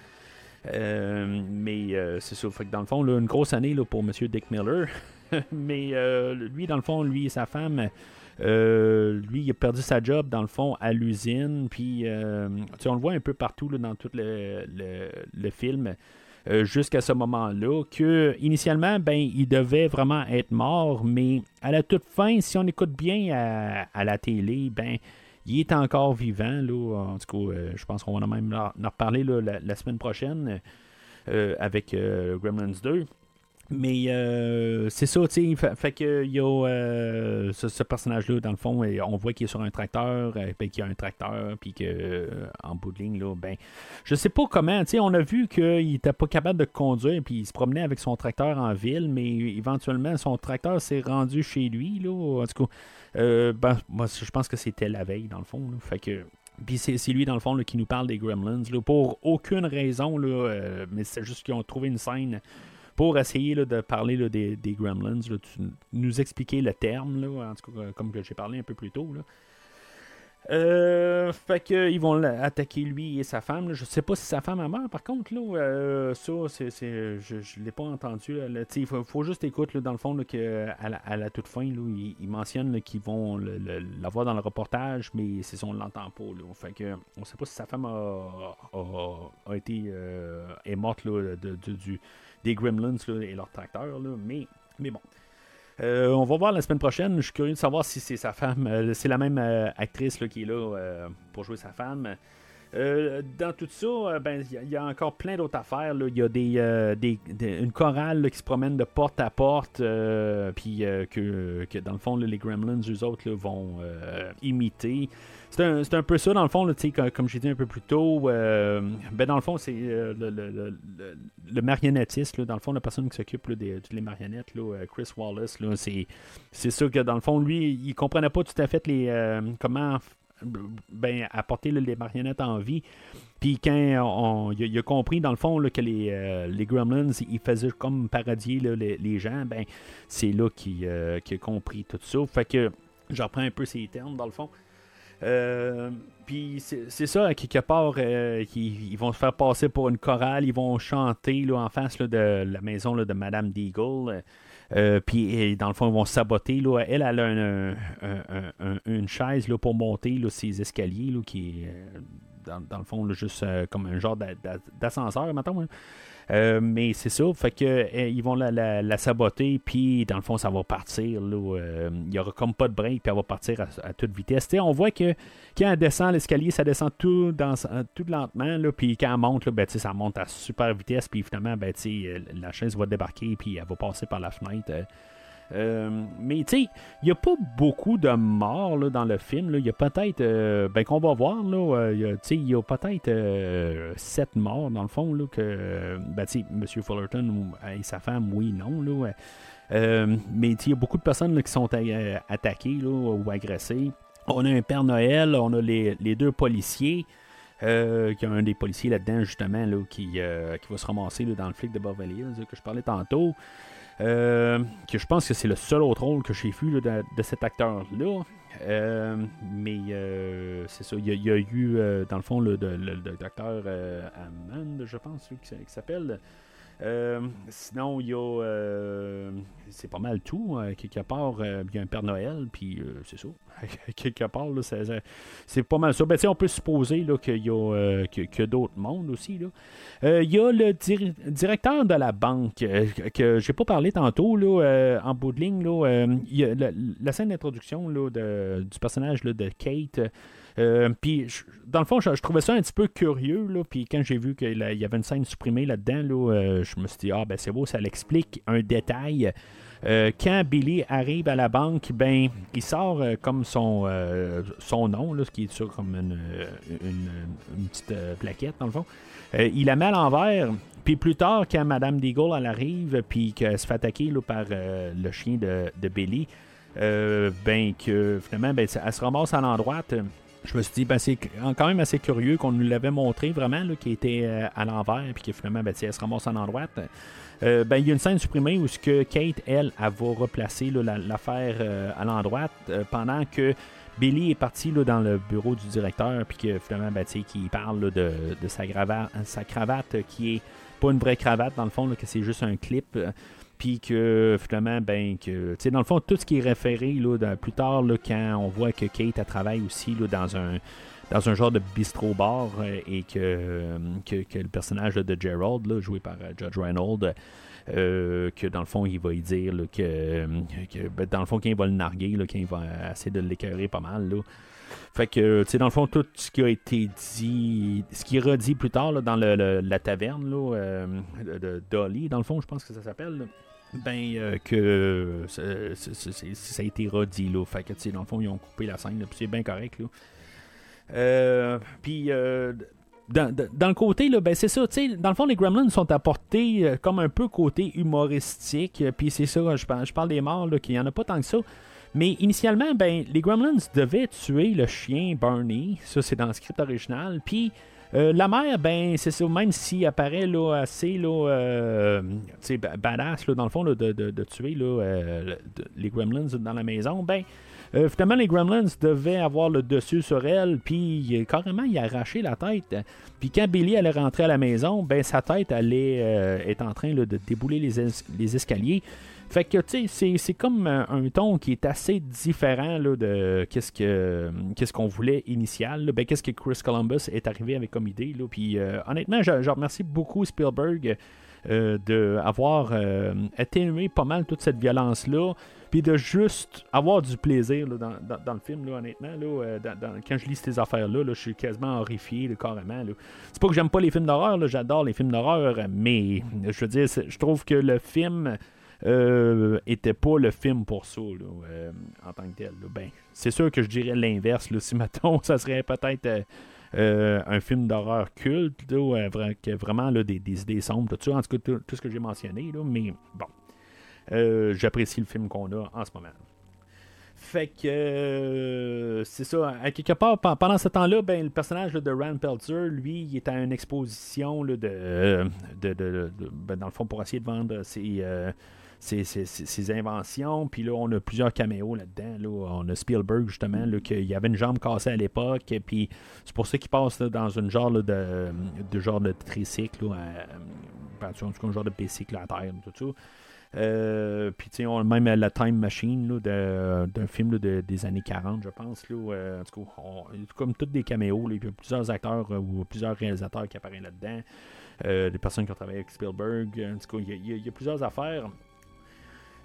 Mais c'est ça. Que dans le fond, une grosse année pour Monsieur Dick Miller. mais euh, lui, dans le fond, lui et sa femme, euh, lui, il a perdu sa job, dans le fond, à l'usine. Puis, euh, on le voit un peu partout dans tout le, film. euh, jusqu'à ce moment-là, que initialement, ben, il devait vraiment être mort, mais à la toute fin, si on écoute bien à, la télé, ben, il est encore vivant. Là, en tout cas, euh, je pense qu'on va même en reparler la, semaine prochaine avec Gremlins 2. Mais euh, c'est ça, tu sais, fait, que y a euh, ce, personnage-là, dans le fond, et on voit qu'il est sur un tracteur, euh, ben, qu'il y a un tracteur, puis que en bout de ligne, là, ben, je sais pas comment, tu sais, on a vu qu'il était pas capable de conduire, puis il se promenait avec son tracteur en ville, mais éventuellement, son tracteur s'est rendu chez lui, là, en tout cas, ben, moi, je pense que c'était la veille, dans le fond, fait que... Puis c'est lui, dans le fond, là, qui nous parle des Gremlins, là, pour aucune raison, là, mais c'est juste qu'ils ont trouvé une scène pour essayer là, de parler là, des, des Gremlins, là, tu- nous expliquer le terme, en tout cas, comme que j'ai parlé un peu plus tôt. Euh, fait que ils vont la- attaquer lui et sa femme. Je sais pas si sa femme a meurt, par contre, là, euh, ça, c'est, c'est- je, je l'ai pas entendu. Il faut, faut juste écouter, dans le fond, que, à, la, la toute fin, ils, ils mentionnent qu'ils vont le- le- l'avoir dans le reportage, mais c'est ça, on l'entend pas. Là. Fait que, on sait pas si sa femme a, a- été euh, est morte là, de- du, des Gremlins et leur tracteur, mais, mais bon. Euh, on va voir la semaine prochaine. Je suis curieux de savoir si c'est sa femme. euh, c'est la même euh, actrice qui est là pour jouer sa femme. Dans tout ça, ben, il y a- il y, a encore plein d'autres affaires. Il y a des, des- une chorale qui se promène de porte à porte, puis que, que dans le fond, les Gremlins, eux autres, vont imiter. C'est un, un peu ça, dans le fond, comme, comme j'ai dit un peu plus tôt. euh, ben, dans le fond, c'est euh, le, le- le- le- marionnettiste, là, dans le fond, la personne qui s'occupe des, marionnettes, là, euh, Chris Wallace, c'est, ça que, dans le fond, lui, il comprenait pas tout à fait les, comment ben, apporter les marionnettes en vie. Puis quand on, il, a, compris, dans le fond, là, que les, les Gremlins, ils faisaient comme parodier là, les, les gens, ben, c'est là qu'il a compris tout ça. Fait que je reprends un peu ces termes, dans le fond. Euh, puis c'est ça, quelque part, euh, ils, vont se faire passer pour une chorale, ils vont chanter là, en face de la maison de Madame Deagle. Euh, puis dans le fond, ils vont saboter. Là. Elle, elle a un- un- un- un- une chaise là, pour monter là, ces escaliers là, qui est dans, dans le fond juste comme un genre d'a- d'a- d'ascenseur, maintenant. Euh, mais c'est ça, fait que euh, ils vont la, saboter, puis dans le fond, ça va partir. là, euh, il y aura comme pas de break, puis elle va partir à, toute vitesse. On voit que quand elle descend l'escalier, ça descend tout, lentement, là, puis quand elle monte, ben, ça monte à super vitesse, puis finalement, ben, la chaise va débarquer, puis elle va passer par la fenêtre. Euh, mais tu sais, il n'y a pas beaucoup de morts là, dans le film. Il y a peut-être, euh, ben qu'on va voir, là, euh, il y a- peut-être sept morts dans le fond. Là, que, ben, tu sais, M. Fullerton et sa femme, oui, non. Là, mais il y a beaucoup de personnes qui sont attaquées là, ou agressées. On a un Père Noël, on a les, les deux policiers. Il y a un des policiers là-dedans, justement, là, qui, qui va se ramasser dans le flic de Beverly Hills que je parlais tantôt. Euh, que je pense que c'est le seul autre rôle que j'ai vu de, cet acteur-là. Euh, mais euh, c'est ça, il y, a- eu, dans le fond, le, le- le euh, Hammond, je pense, qui, qui s'appelle. Euh, sinon, il y a. euh, c'est pas mal tout. euh, quelque part, il y a un Père Noël, puis c'est ça. quelque part, là, c'est, pas mal ça. Ben, on peut supposer qu'il y a, que, d'autres mondes aussi. Là. Il y a le dir- directeur de la banque, que- j'ai pas parlé tantôt, là, en bout de ligne. Là, la, la scène d'introduction là, de- du personnage là, de Kate. Euh, puis, dans le fond, je, trouvais ça un petit peu curieux. Là, puis, quand j'ai vu qu'il y avait une scène supprimée là-dedans, là, euh, je me suis dit, ah, ben c'est beau, ça l'explique un détail. Euh, quand Billy arrive à la banque, ben, il sort comme son, euh, son nom, là, ce qui est sur comme une, une- petite plaquette, dans le fond. Il la met à l'envers. Puis plus tard, quand Madame Deagle elle arrive, puis qu'elle se fait attaquer là, par le chien de, de Billy, ben que finalement, ben, elle se ramasse à l'endroit. Je me suis dit, ben, c'est quand même assez curieux qu'on nous l'avait montré vraiment, qui était euh, à l'envers, puis que finalement, ben, elle se ramasse à l'endroit. Euh, ben, il y a une scène supprimée où ce que Kate, elle, elle va replacer là, la- l'affaire euh, à l'endroit pendant que Billy est parti là, dans le bureau du directeur, puis que finalement, ben, qu'il parle là, de, de sa, sa cravate qui est pas une vraie cravate, dans le fond, là, que c'est juste un clip. Puis que finalement, ben, que, tu sais, dans le fond, tout ce qui est référé là, plus tard, là, quand on voit que Kate elle travaille aussi là, dans un dans un genre de bistrot-bar euh, et que, euh, que, que le personnage de Gerald, là, joué par euh, Judge Reynolds, que dans le fond, il va y dire là, que, que, ben, dans le fond, quand il va le narguer, là, quand il va essayer de l'écœurer pas mal. Là. Fait que, tu sais, dans le fond, tout ce qui a été dit, ce qui est redit plus tard là, dans le- la taverne là, de, Dolly, dans le fond, je pense que ça s'appelle, ben, euh, que c'est- ça a été redit, là. Fait que, tu sais, dans le fond, ils ont coupé la scène, puis c'est bien correct, là. Euh, puis, euh, dans, le côté, là, ben c'est ça, tu sais, dans le fond, les Gremlins sont apportés euh, comme un peu côté humoristique, euh, puis c'est ça, je, parle- je parle des morts, là, qu'il n'y en a pas tant que ça. Mais initialement, ben, les Gremlins devaient tuer le chien Barney, ça c'est dans le script original, puis euh, la mère, ben, c'est ça, même s'il apparaît là, assez là, euh, badass là, dans le fond de, de- de tuer là, euh, les Gremlins dans la maison, ben, finalement, les Gremlins devaient avoir le dessus sur elle, puis carrément, il a arraché la tête. Puis quand Billy allait rentrer à la maison, ben sa tête allait est en train de débouler les, es- les escaliers. Fait que, tu sais, c'est- comme un, un ton qui est assez différent de qu'est-ce que qu'est-ce qu'on voulait initial. Ben, qu'est-ce que Chris Columbus est arrivé avec comme idée. Là. Puis, euh, honnêtement, je, remercie beaucoup Spielberg euh, d'avoir atténué pas mal toute cette violence-là. Puis de juste avoir du plaisir dans, dans- le film, là, honnêtement. Là, euh, quand je lis ces affaires-là, là, je suis quasiment horrifié, carrément. C'est pas que j'aime pas les films d'horreur, j'adore les films d'horreur, mais je veux dire, je trouve que le film euh, était pas le film pour ça, euh, en tant que tel. Ben, c'est sûr que je dirais l'inverse. Si, mettons, ça serait peut-être euh, euh, un film d'horreur culte, vraiment là, des, idées sombres, tout ça, en tout cas, tout, ce que j'ai mentionné, là, mais bon. J'apprécie le film qu'on a en ce moment. Fait que c'est ça. Quelque part, pe- pendant ce temps-là, ben, le personnage de Rand Peltzer, lui, il est à une exposition là, de, ben, dans le fond, pour essayer de vendre ses, ses, inventions. Puis là, on a plusieurs caméos là-dedans. Là. On a Spielberg, justement, là, qu'il y avait une jambe cassée à l'époque. Et puis c'est pour ça qu'il passe dans une genre de, de genre de tricycle, là, à- en tout cas, un genre de bicycle à terre, tout ça. Euh, puis, tu sais, on a même la Time Machine d'un film de- des années 40, je pense. Là, euh, en tout cas, comme tous des caméos, il y a plusieurs acteurs euh, ou plusieurs réalisateurs qui apparaissent là-dedans. Euh, des personnes qui ont travaillé avec Spielberg. En tout cas, il y a plusieurs affaires.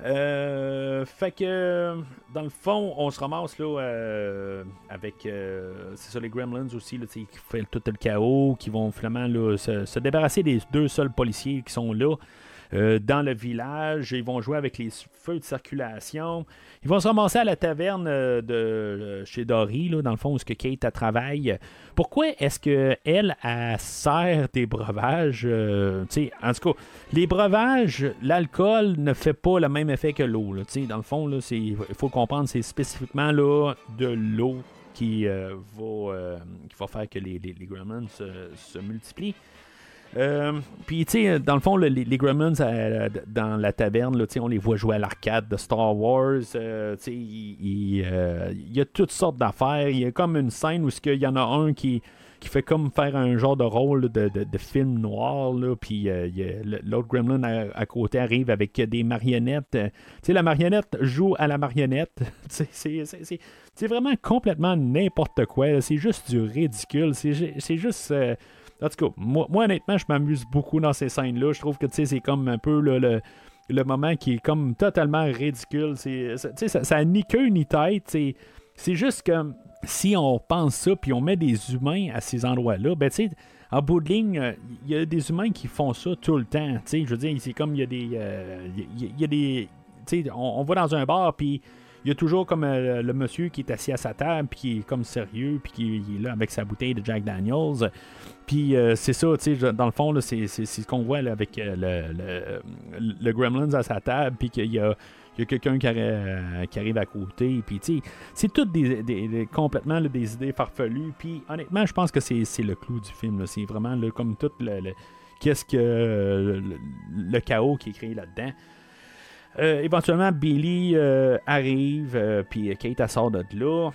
Euh, fait que, dans le fond, on se ramasse là euh, avec, euh, c'est ça, les Gremlins aussi, là, qui fait tout le chaos, qui vont finalement là, se débarrasser des deux seuls policiers qui sont là. Euh, dans le village. Ils vont jouer avec les feux de circulation. Ils vont se ramasser à la taverne euh, de euh, chez Dory, là, dans le fond, où est-ce que Kate elle travaille. Pourquoi est-ce qu'elle, elle, sert des breuvages? euh, en tout cas, les breuvages, l'alcool ne fait pas le même effet que l'eau. Dans le fond, il faut comprendre, c'est spécifiquement là, de l'eau qui, va, qui va faire que les, les, les se multiplient. Euh, Puis, tu sais, dans le fond, le- les, Gremlins euh, dans la taverne, là, on les voit jouer à l'arcade de Star Wars. euh, tu sais, il, y a toutes sortes d'affaires. Il y a comme une scène où il y en a un qui, qui fait comme faire un genre de rôle de, de- film noir. Là, puis, l'autre Gremlin à, à côté arrive avec des marionnettes. Tu sais, la marionnette joue à la marionnette. C'est- vraiment complètement n'importe quoi. C'est juste du ridicule. C'est juste. En tout cas, moi, moi, honnêtement, je m'amuse beaucoup dans ces scènes-là. Je trouve que c'est comme un peu le, le, moment qui est comme totalement ridicule. C'est, ça, ça ni queue ni tête. C'est, c'est juste que si on pense ça puis on met des humains à ces endroits-là, ben tu sais, en bout de ligne, euh, il y a des humains qui font ça tout le temps. Je veux dire, c'est comme il y a des. euh, y a- des. On, on va dans un bar puis il y a toujours comme euh, le monsieur qui est assis à sa table, puis qui est comme sérieux, puis qui est là avec sa bouteille de Jack Daniels. Puis euh, c'est ça, tu sais, dans le fond, c'est, ce qu'on voit là, avec euh, le, le, le Gremlins à sa table, puis qu'il y a, a quelqu'un qui, arri- qui arrive à côté. Puis, tu sais, c'est toutes des, des- complètement des idées farfelues. Puis, honnêtement, je pense que c'est, le clou du film. C'est vraiment comme tout le, le- qu'est-ce que le, le chaos qui est créé là-dedans. Euh, éventuellement, Billy euh, arrive, euh, puis Kate sort de là.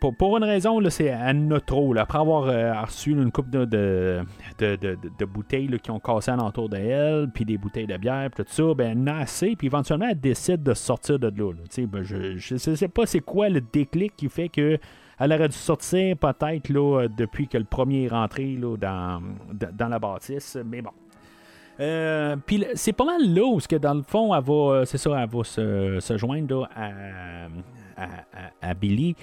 Pour, pour une raison, c'est a trop. là. Après avoir reçu une coupe de, de, de, de- bouteilles qui ont cassé alentour d'elle, puis des bouteilles de bière, puis tout ça, ben, elle a assez, puis éventuellement, elle décide de sortir de là. Ben, je ne sais pas c'est quoi le déclic qui fait que elle aurait dû sortir peut-être depuis que le premier est rentré là, dans dans la bâtisse, mais bon. Euh, Puis c'est pas mal là où, que dans le fond, elle va, euh, c'est ça, elle va se, se joindre à, à, Billy.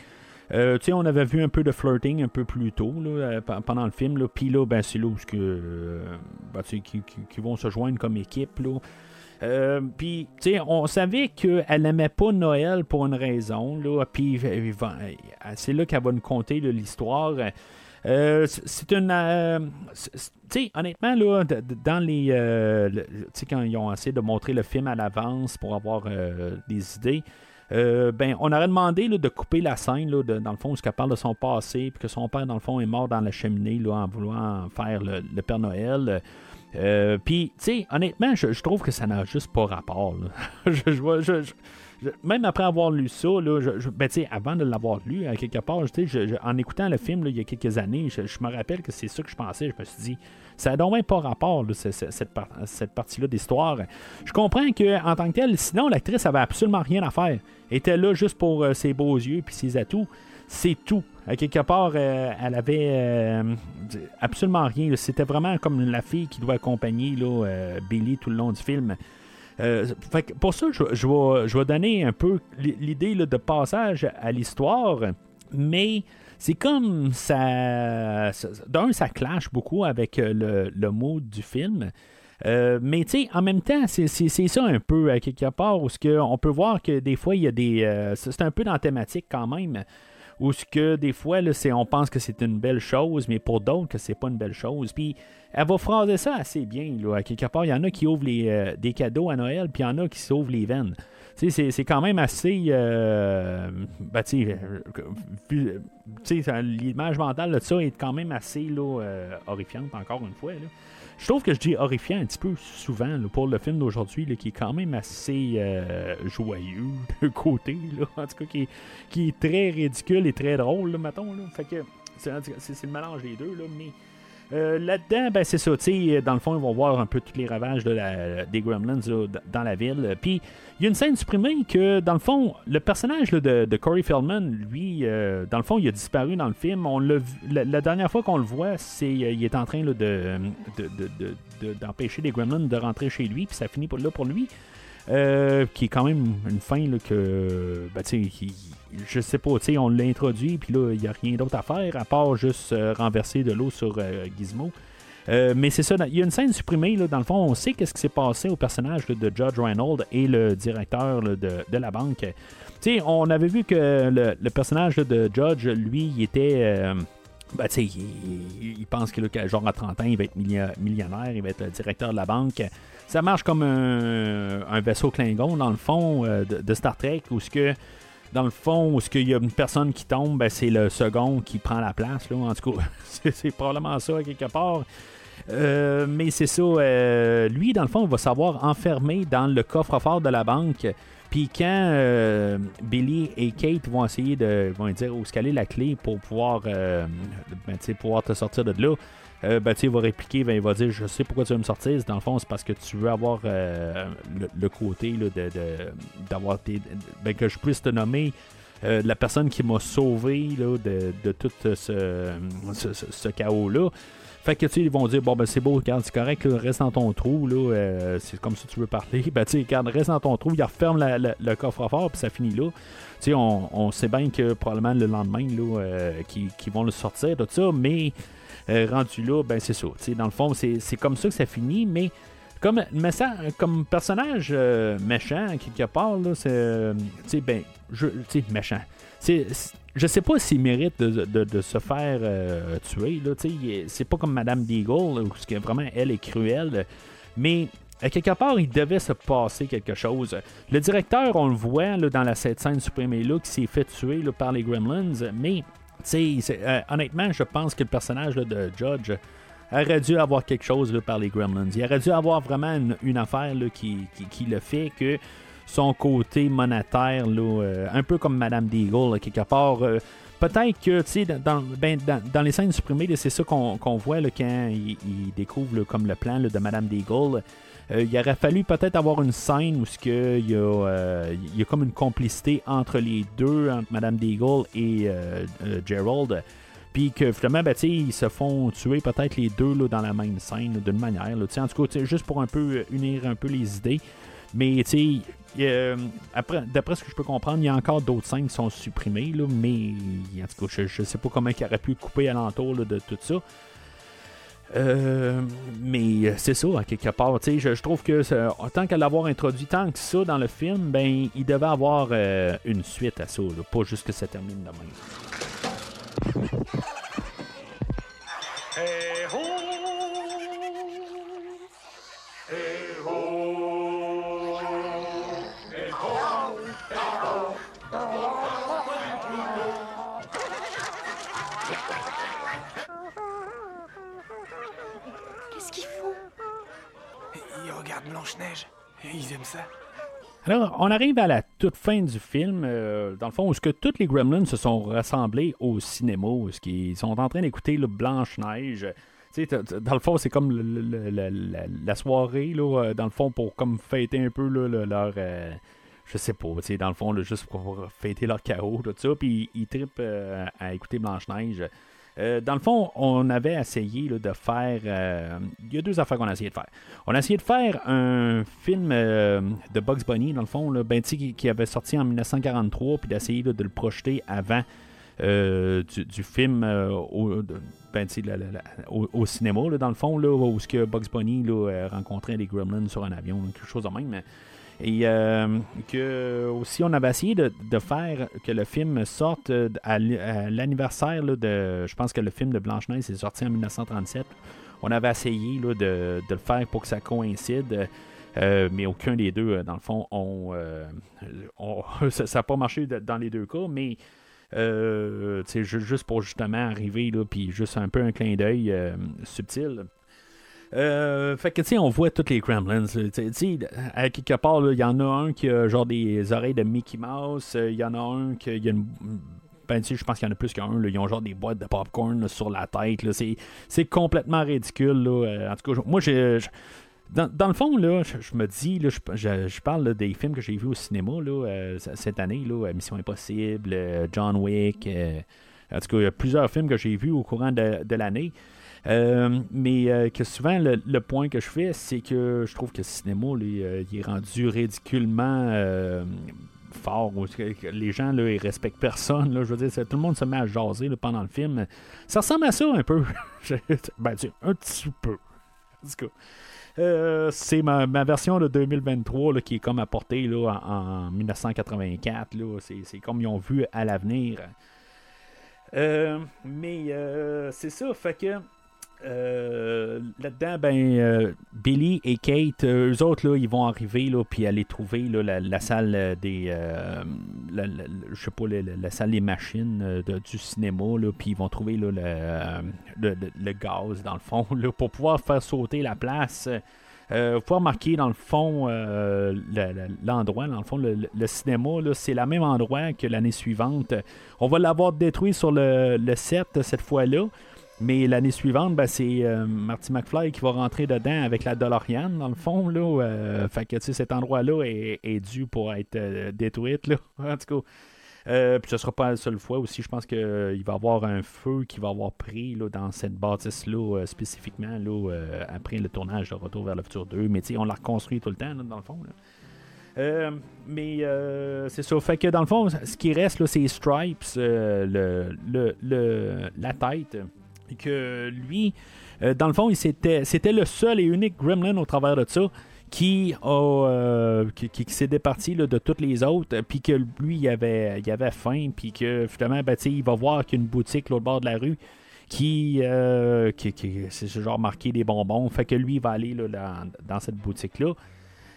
Euh, on avait vu un peu de flirting un peu plus tôt là, pe- pendant le film. Puis là, ben, c'est là où que, ben, qui, qui- qui vont se joindre comme équipe. Puis, tu sais, on savait qu'elle n'aimait pas Noël pour une raison. Puis, c'est là qu'elle va nous conter l'histoire. Euh, c'est- une. euh, tu sais, honnêtement, là, dans les. euh, tu sais, quand ils ont essayé de montrer le film à l'avance pour avoir des idées. euh, ben, on aurait demandé là, de couper la scène, là, dans le fond, où elle parle de son passé, puis que son père, dans le fond, est mort dans la cheminée là, en voulant faire le, Père Noël. Puis, tu sais, honnêtement, je, trouve que ça n'a juste pas rapport. je- je- je- même après avoir lu ça, là, je, je- ben, avant de l'avoir lu, à quelque part, en écoutant le film il y a quelques années, je, me rappelle que c'est ça que je pensais. Je me suis dit, ça n'a donc même pas rapport, cette, par- cette partie-là d'histoire. Je comprends qu'en tant que telle, sinon, l'actrice avait absolument rien à faire. Elle était là juste pour euh, ses beaux yeux puis ses atouts. C'est tout. À quelque part, euh, elle avait euh, absolument rien. C'était vraiment comme la fille qui doit accompagner Billy tout le long du film. Euh, fait que pour ça, je, vais, donner un peu l'idée de passage à l'histoire, mais c'est comme ça. D'un, ça clash beaucoup avec euh, le, mood du film. Euh, mais tu sais, en même temps, c'est ça un peu, à quelque part, où ce on peut voir que des fois, il y a des. c'est un peu dans la thématique quand même. Où ce que des fois, là, c'est- on pense que c'est une belle chose, mais pour d'autres, que c'est pas une belle chose. Puis elle va phraser ça assez bien. Là. À quelque part, il y en a qui ouvrent les, euh, des cadeaux à Noël, puis il y en a qui s'ouvrent les veines. C'est- c'est quand même assez. Euh, ben, euh, l'image mentale de ça est quand même assez euh, horrifiante, encore une fois. Je trouve que je dis horrifiant un petit peu souvent là, pour le film d'aujourd'hui, qui est quand même assez euh, joyeux d'un côté, là, en tout cas, qui est, qui est très ridicule et très drôle, là, mettons. Là. Fait que c'est le mélange des deux, là, mais. Euh, Là-dedans, ben, c'est ça. sais, Dans le fond, ils vont voir un peu tous les ravages de la- des Gremlins dans la ville. Puis, il y a une scène supprimée que, dans le fond, le personnage là, de, de Corey Feldman, lui, euh, dans le fond, il a disparu dans le film. On l'a dernière fois qu'on le voit, c'est euh, il est en train là, de, de- d'empêcher les Gremlins de rentrer chez lui, puis ça finit pour, là pour lui. Euh, qui est quand même une fin là, que, ben, je sais pas, tu sais, on l'a introduit, puis là, il n'y a rien d'autre à faire à part juste euh, renverser de l'eau sur euh, Gizmo. Euh, mais c'est ça, il y a une scène supprimée, là, dans le fond, on sait qu'est-ce qui s'est passé au personnage de Judge Reynolds et le directeur de, de la banque. Tu sais, on avait vu que le, le personnage de Judge, lui, il était... ben, il, il pense que là, genre à 30 ans, il va être millionnaire, il va être directeur de la banque. Ça marche comme un, un vaisseau Klingon, dans le fond, de, de Star Trek, où ce que, dans le fond, où qu'il y a une personne qui tombe, ben, c'est le second qui prend la place. Là. En tout cas, c'est, probablement ça, quelque part. Euh, mais c'est ça, euh, lui, dans le fond, il va savoir enfermer dans le coffre-fort de la banque. Puis quand euh, Billy et Kate vont essayer de vont dire où est la clé pour pouvoir, ben, pouvoir te sortir de là, euh, ben, il va répliquer, ben, il va dire Je sais pourquoi tu veux me sortir. Dans le fond, c'est parce que tu veux avoir euh, le, côté de, d'avoir tes- ben, que je puisse te nommer euh, la personne qui m'a sauvé là, de, de tout ce, ce, chaos-là. Fait que tu ils vont dire bon ben c'est beau, regarde, c'est correct, reste dans ton trou, là, euh, c'est comme que tu veux parler. Ben tu sais, reste dans ton trou, il referme le coffre-fort, puis ça finit là. Tu sais, on, on sait bien que probablement le lendemain, là, vont le sortir, tout ça, mais euh, rendu là, ben c'est ça. Dans le fond, c'est comme ça que ça finit, mais comme, mais ça, comme personnage euh, méchant, quelque part, là, c'est. euh, ben, je, méchant. C'est- je sais pas s'il mérite de, de- se faire euh, tuer. C'est pas comme Madame Deagle, où que vraiment elle est cruelle. Mais à quelque part, il devait se passer quelque chose. Le directeur, on le voit là, dans la scène supprimée là, qui s'est fait tuer là, par les Gremlins. Mais, euh, honnêtement, je pense que le personnage de Judge aurait dû avoir quelque chose par les Gremlins. Il aurait dû avoir vraiment une, affaire qui, le fait que son côté monétaire, euh, un peu comme Madame Deagle, quelque part. euh, Peut-être que, ben, dans, les scènes supprimées, c'est ça qu'on voit quand il, découvre comme le plan de Madame Deagle. Euh, il aurait fallu peut-être avoir une scène où ce que il y, a, euh, il y a comme une complicité entre les deux, entre Madame Deagle et euh, Gerald. Puis que finalement, ben, ils se font tuer peut-être les deux là, dans la même scène d'une manière. là. En tout cas, juste pour un peu unir un peu les idées. Mais d'après ce que je peux comprendre, il y a encore d'autres scènes qui sont supprimées, mais en tout cas, je, je sais pas comment il aurait pu couper alentour là, de tout ça. Euh, mais euh, c'est ça, à quelque part. Je, je trouve que tant qu'à l'avoir introduit tant que ça dans le film, ben il devait avoir euh, une suite à ça, pas juste que ça termine de même. Hey ho! Hey ho! Alors, on arrive à la toute fin du film, euh, dans le fond, où ce que tous les Gremlins se sont rassemblés au cinéma, où ce qu'ils sont en train d'écouter le Blanche-Neige. Dans le fond, c'est comme la, soirée, là, euh, dans le fond, pour comme fêter un peu leur... euh, je sais pas, dans le fond, juste pour fêter leur chaos, tout ça, puis ils trippent à écouter Blanche-Neige. Euh, dans le fond, on avait essayé de faire. euh, Il y a deux affaires qu'on a essayé de faire. On a essayé de faire un film euh, de Bugs Bunny, dans le fond, là, ben, qui, avait sorti en 1943, puis d'essayer de le projeter avant du, film au, cinéma, dans le fond, là, où ce que Bugs Bunny rencontrait des gremlins sur un avion, quelque chose de même. Et euh, que aussi on avait essayé de, faire que le film sorte euh, à l'anniversaire de. Je pense que le film de Blanche-Neige est sorti en 1937. On avait essayé là, de, le faire pour que ça coïncide. euh, mais aucun des deux, dans le fond, ça n'a pas marché dans les deux cas, mais euh, juste pour justement arriver, puis juste un peu un clin d'œil subtil. Euh, fait que, tu sais, on voit tous les Gremlins. là. Tu sais, à quelque part, il y en a un qui a genre des oreilles de Mickey Mouse. euh, Il y en a un qui a une. Ben, je pense qu'il y en a plus qu'un. Ils ont genre des boîtes de popcorn là, sur la tête. C'est, complètement ridicule. Là. Euh, En tout cas, moi, j'ai. dans, dans le fond, là, je, me dis, là, je, je- parle des films que j'ai vus au cinéma là, cette année, là, Mission Impossible, John Wick. en tout cas, il y a plusieurs films que j'ai vus au courant de l'année. Euh, mais euh, que souvent, le, point que je fais, c'est que je trouve que le cinéma, euh, il est rendu ridiculement fort. Les gens, là, ils respectent personne. Là, je veux dire, tout le monde se met à jaser pendant le film. Ça ressemble à ça un peu. ben, tu un petit peu. C'est ma, ma version de 2023 là, qui est comme apportée là, en, en 1984. là. C'est, comme ils ont vu à l'avenir. Mais c'est ça, fait que euh, là-dedans, ben, euh, Billy et Kate, euh, eux autres, ils vont arriver, là, puis aller trouver la, salle des. je sais pas, la, salle des machines du cinéma, ils vont trouver le, le, gaz, dans le fond, pour pouvoir faire sauter la place. Vous pouvez remarquer dans le fond euh, le- l'endroit, dans le fond, le, cinéma, c'est le même endroit que l'année suivante. On va l'avoir détruit sur le, le set cette fois-là. Mais l'année suivante, ben, c'est euh, Marty McFly qui va rentrer dedans avec la DeLorean, dans le fond. Là, euh, fait que cet endroit-là est, est dû pour être euh, détruit. Là, en tout cas. Euh, puis ce sera pas la seule fois aussi. Je pense qu'il va y avoir un feu qui va avoir pris là, dans cette bâtisse-là euh, spécifiquement là, euh, après le tournage de Retour vers le futur 2. Mais on l'a reconstruit tout le temps, là, dans le fond. Euh, mais euh, c'est ça. Que dans le fond, ce qui reste, c'est Stripes, euh, le, le- le- la tête. Que lui, euh, dans le fond, c'était le seul et unique gremlin au travers de ça qui, euh, qui, s'est départi là, de toutes les autres, puis que lui, il avait, il avait faim, puis que finalement, ben, il va voir qu'il y a une boutique l'autre bord de la rue qui, euh, qui, qui- c'est ce genre marqué des bonbons. Fait que lui, il va aller là, dans, cette boutique-là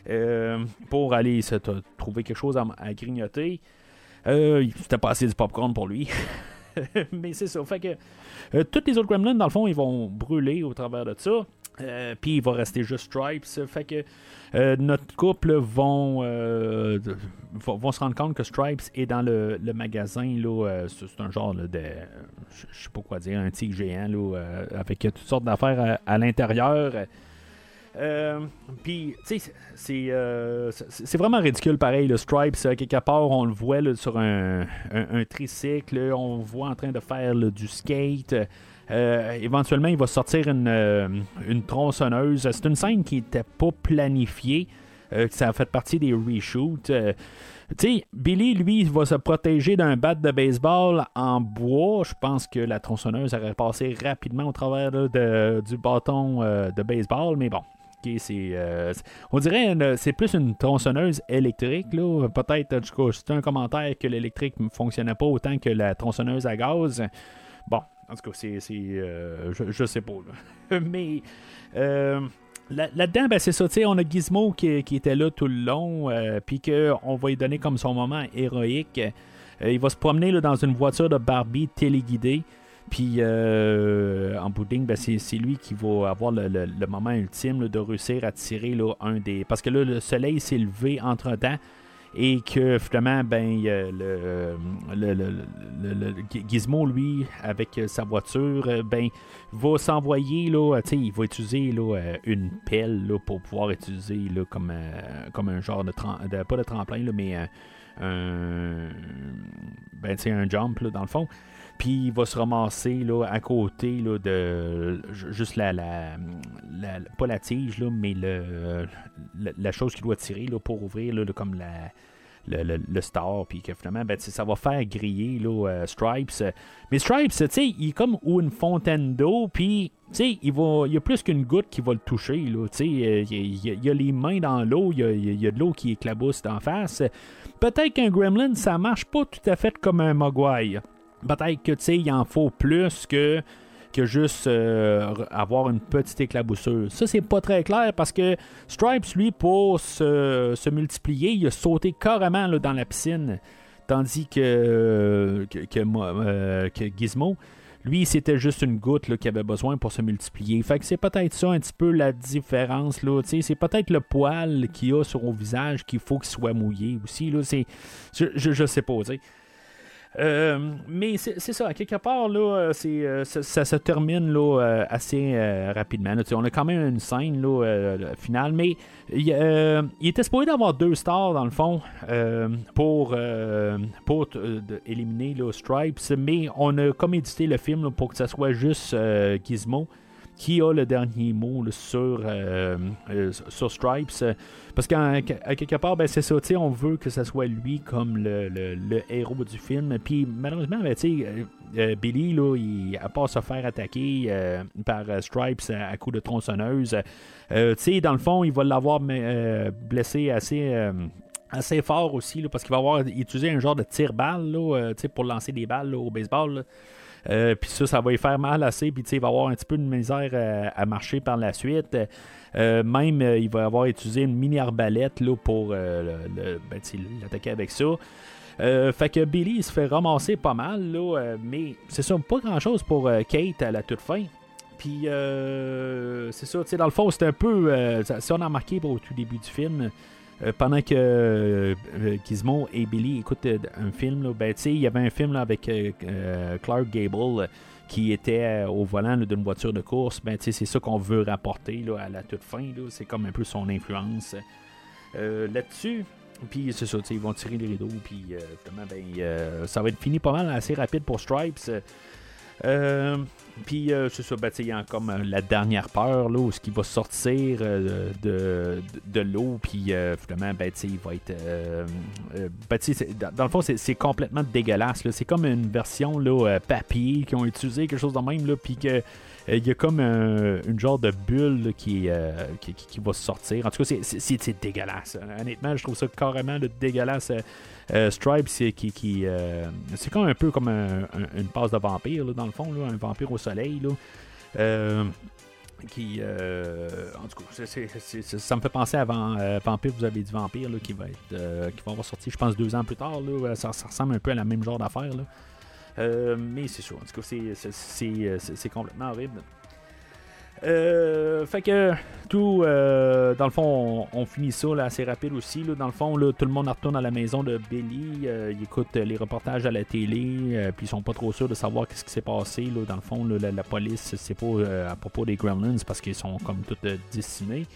euh, pour aller se trouver quelque chose à, à grignoter. Euh, C'était pas assez du popcorn pour lui. Mais c'est ça. Fait que euh, tous les autres gremlins, dans le fond, ils vont brûler au travers de ça. Euh, Puis il va rester juste Stripes. Fait que euh, notre couple vont, vont, se rendre compte que Stripes est dans le, magasin. c'est un genre de. Je sais pas quoi dire, un tigre géant là, avec toutes sortes d'affaires à l'intérieur. Euh, Puis, tu sais, c'est euh, c'est- vraiment ridicule pareil. Le Stripes, euh, quelque part, on le voit sur un, tricycle. on le voit en train de faire du skate. Éventuellement, il va sortir une, tronçonneuse. C'est une scène qui n'était pas planifiée. ça a fait partie des reshoots. Euh, tu sais, Billy, lui, va se protéger d'un bat de baseball en bois. Je pense que la tronçonneuse aurait passé rapidement au travers de- du bâton de baseball, mais bon. Euh, on dirait c'est plus une tronçonneuse électrique. Là. Peut-être, en tout cas, c'était un commentaire que l'électrique ne fonctionnait pas autant que la tronçonneuse à gaz. Bon, en tout cas, c'est, euh, je, je sais pas. là. mais euh, là- là-dedans, ben, c'est ça, on a Gizmo qui, qui était là tout le long, puis qu'on va lui donner comme son moment héroïque. Il va se promener là, dans une voiture de Barbie téléguidée. Puis euh, en bout ben, c'est, lui qui va avoir le, moment ultime de réussir à tirer là, un des. Parce que là, le soleil s'est levé entre temps. Et que finalement, ben, le, Gizmo, lui, avec sa voiture, euh, ben, va s'envoyer, là, il va utiliser là, euh, une pelle là, pour pouvoir utiliser là, comme, comme un genre de, de- pas de tremplin, là, mais euh, un, ben, un jump, là, dans le fond. Puis il va se ramasser là, à côté là, de ju- juste la, la, pas la tige, là, mais le, la, chose qu'il doit tirer là, pour ouvrir là, comme le, le- le star, puis que finalement, ben, ça va faire griller là, euh, Stripes. Mais Stripes, tu sais, il est comme une fontaine d'eau, puis il, va, il y a plus qu'une goutte qui va le toucher. Là, euh, il, y a- il il y a les mains dans l'eau, il y a, il y a- de l'eau qui éclabousse d'en face. Peut-être qu'un gremlin, ça marche pas tout à fait comme un mogwai. Peut-être que, tu sais, il en faut plus que que juste euh, avoir une petite éclaboussure. Ça, c'est pas très clair parce que Stripes, lui, pour se, se multiplier, il a sauté carrément là, dans la piscine. Tandis que, que, que, euh, Gizmo, lui, c'était juste une goutte là, qu'il avait besoin pour se multiplier. Fait que c'est peut-être ça un petit peu la différence. C'est peut-être le poil qu'il a sur son visage qu'il faut qu'il soit mouillé aussi. Là, je, je, sais pas. Euh, mais c'est ça, à quelque part, là, euh, euh, ça, ça se termine là, euh, assez rapidement. on a quand même une scène là, finale, mais il, était supposé d'avoir deux stars dans le fond pour, pour éliminer Stripes, mais on a comme édité le film pour que ça soit juste Gizmo qui a le dernier mot sur, euh, euh, sur Stripes? Parce qu'à quelque part, ben, c'est ça, on veut que ce soit lui comme le, le- héros du film. Puis malheureusement, ben, euh, Billy, là, il, à se faire attaquer par Stripes à, coups de tronçonneuse, dans le fond, il va l'avoir blessé assez. assez fort aussi parce qu'il va avoir utilisé un genre de sais, pour lancer des balles au baseball. Euh, puis ça, ça va lui faire mal assez. Puis il va avoir un petit peu de misère euh, à marcher par la suite. Euh, même, euh, il va avoir utilisé une mini arbalète là, pour ben, l'attaquer avec ça. Fait que Billy il se fait ramasser pas mal, là, mais c'est ça, pas grand chose pour Kate à la toute fin. Puis c'est ça, tu sais, dans le fond, c'est un peu. ça- si on a remarqué au tout début du film, euh, pendant que euh, Gizmo et Billy écoutent euh, un film, là, ben, il y avait un film avec Clark Gable qui était au volant d'une voiture de course. Ben, c'est ça qu'on veut rapporter là, à la toute fin. C'est comme un peu son influence là-dessus. Puis c'est ça, ils vont tirer les rideaux, puis ben, ça va être fini pas mal assez rapide pour Stripes. Euh, puis euh, c'est ça, ben, il y a comme euh, la dernière peur, là, où ce qui va sortir de, de, l'eau, puis finalement, ben, il va être... ben, dans, dans le fond, c'est, complètement dégueulasse. C'est comme une version, là, papier, qui ont utilisé quelque chose de même, là, puis que... Il y a comme un- une genre de bulle qui, qui, va sortir. En tout cas, c'est, dégueulasse. Honnêtement, je trouve ça carrément dégueulasse. Euh, Stripe, c'est qui, qui, euh, c'est un peu comme un- un- une passe de vampire, dans le fond, un vampire au soleil. Euh, qui, en tout cas, ça me fait penser à Van- euh, Vampire, vous avez dit Vampire, qui va être, qui va avoir sorti, je pense, deux ans plus tard. Ça, ça ressemble un peu à la même genre d'affaire. mais c'est sûr, en tout cas, c'est complètement horrible. Euh, fait que tout, euh, dans le fond, on, finit ça là, assez rapide aussi. là. Dans le fond, là, tout le monde retourne à la maison de Billy. euh, il écoute les reportages à la télé, euh, puis ils sont pas trop sûrs de savoir qu'est-ce qui s'est passé. Là. Dans le fond, là, la, police, c'est pas euh, à propos des Gremlins parce qu'ils sont comme décimés.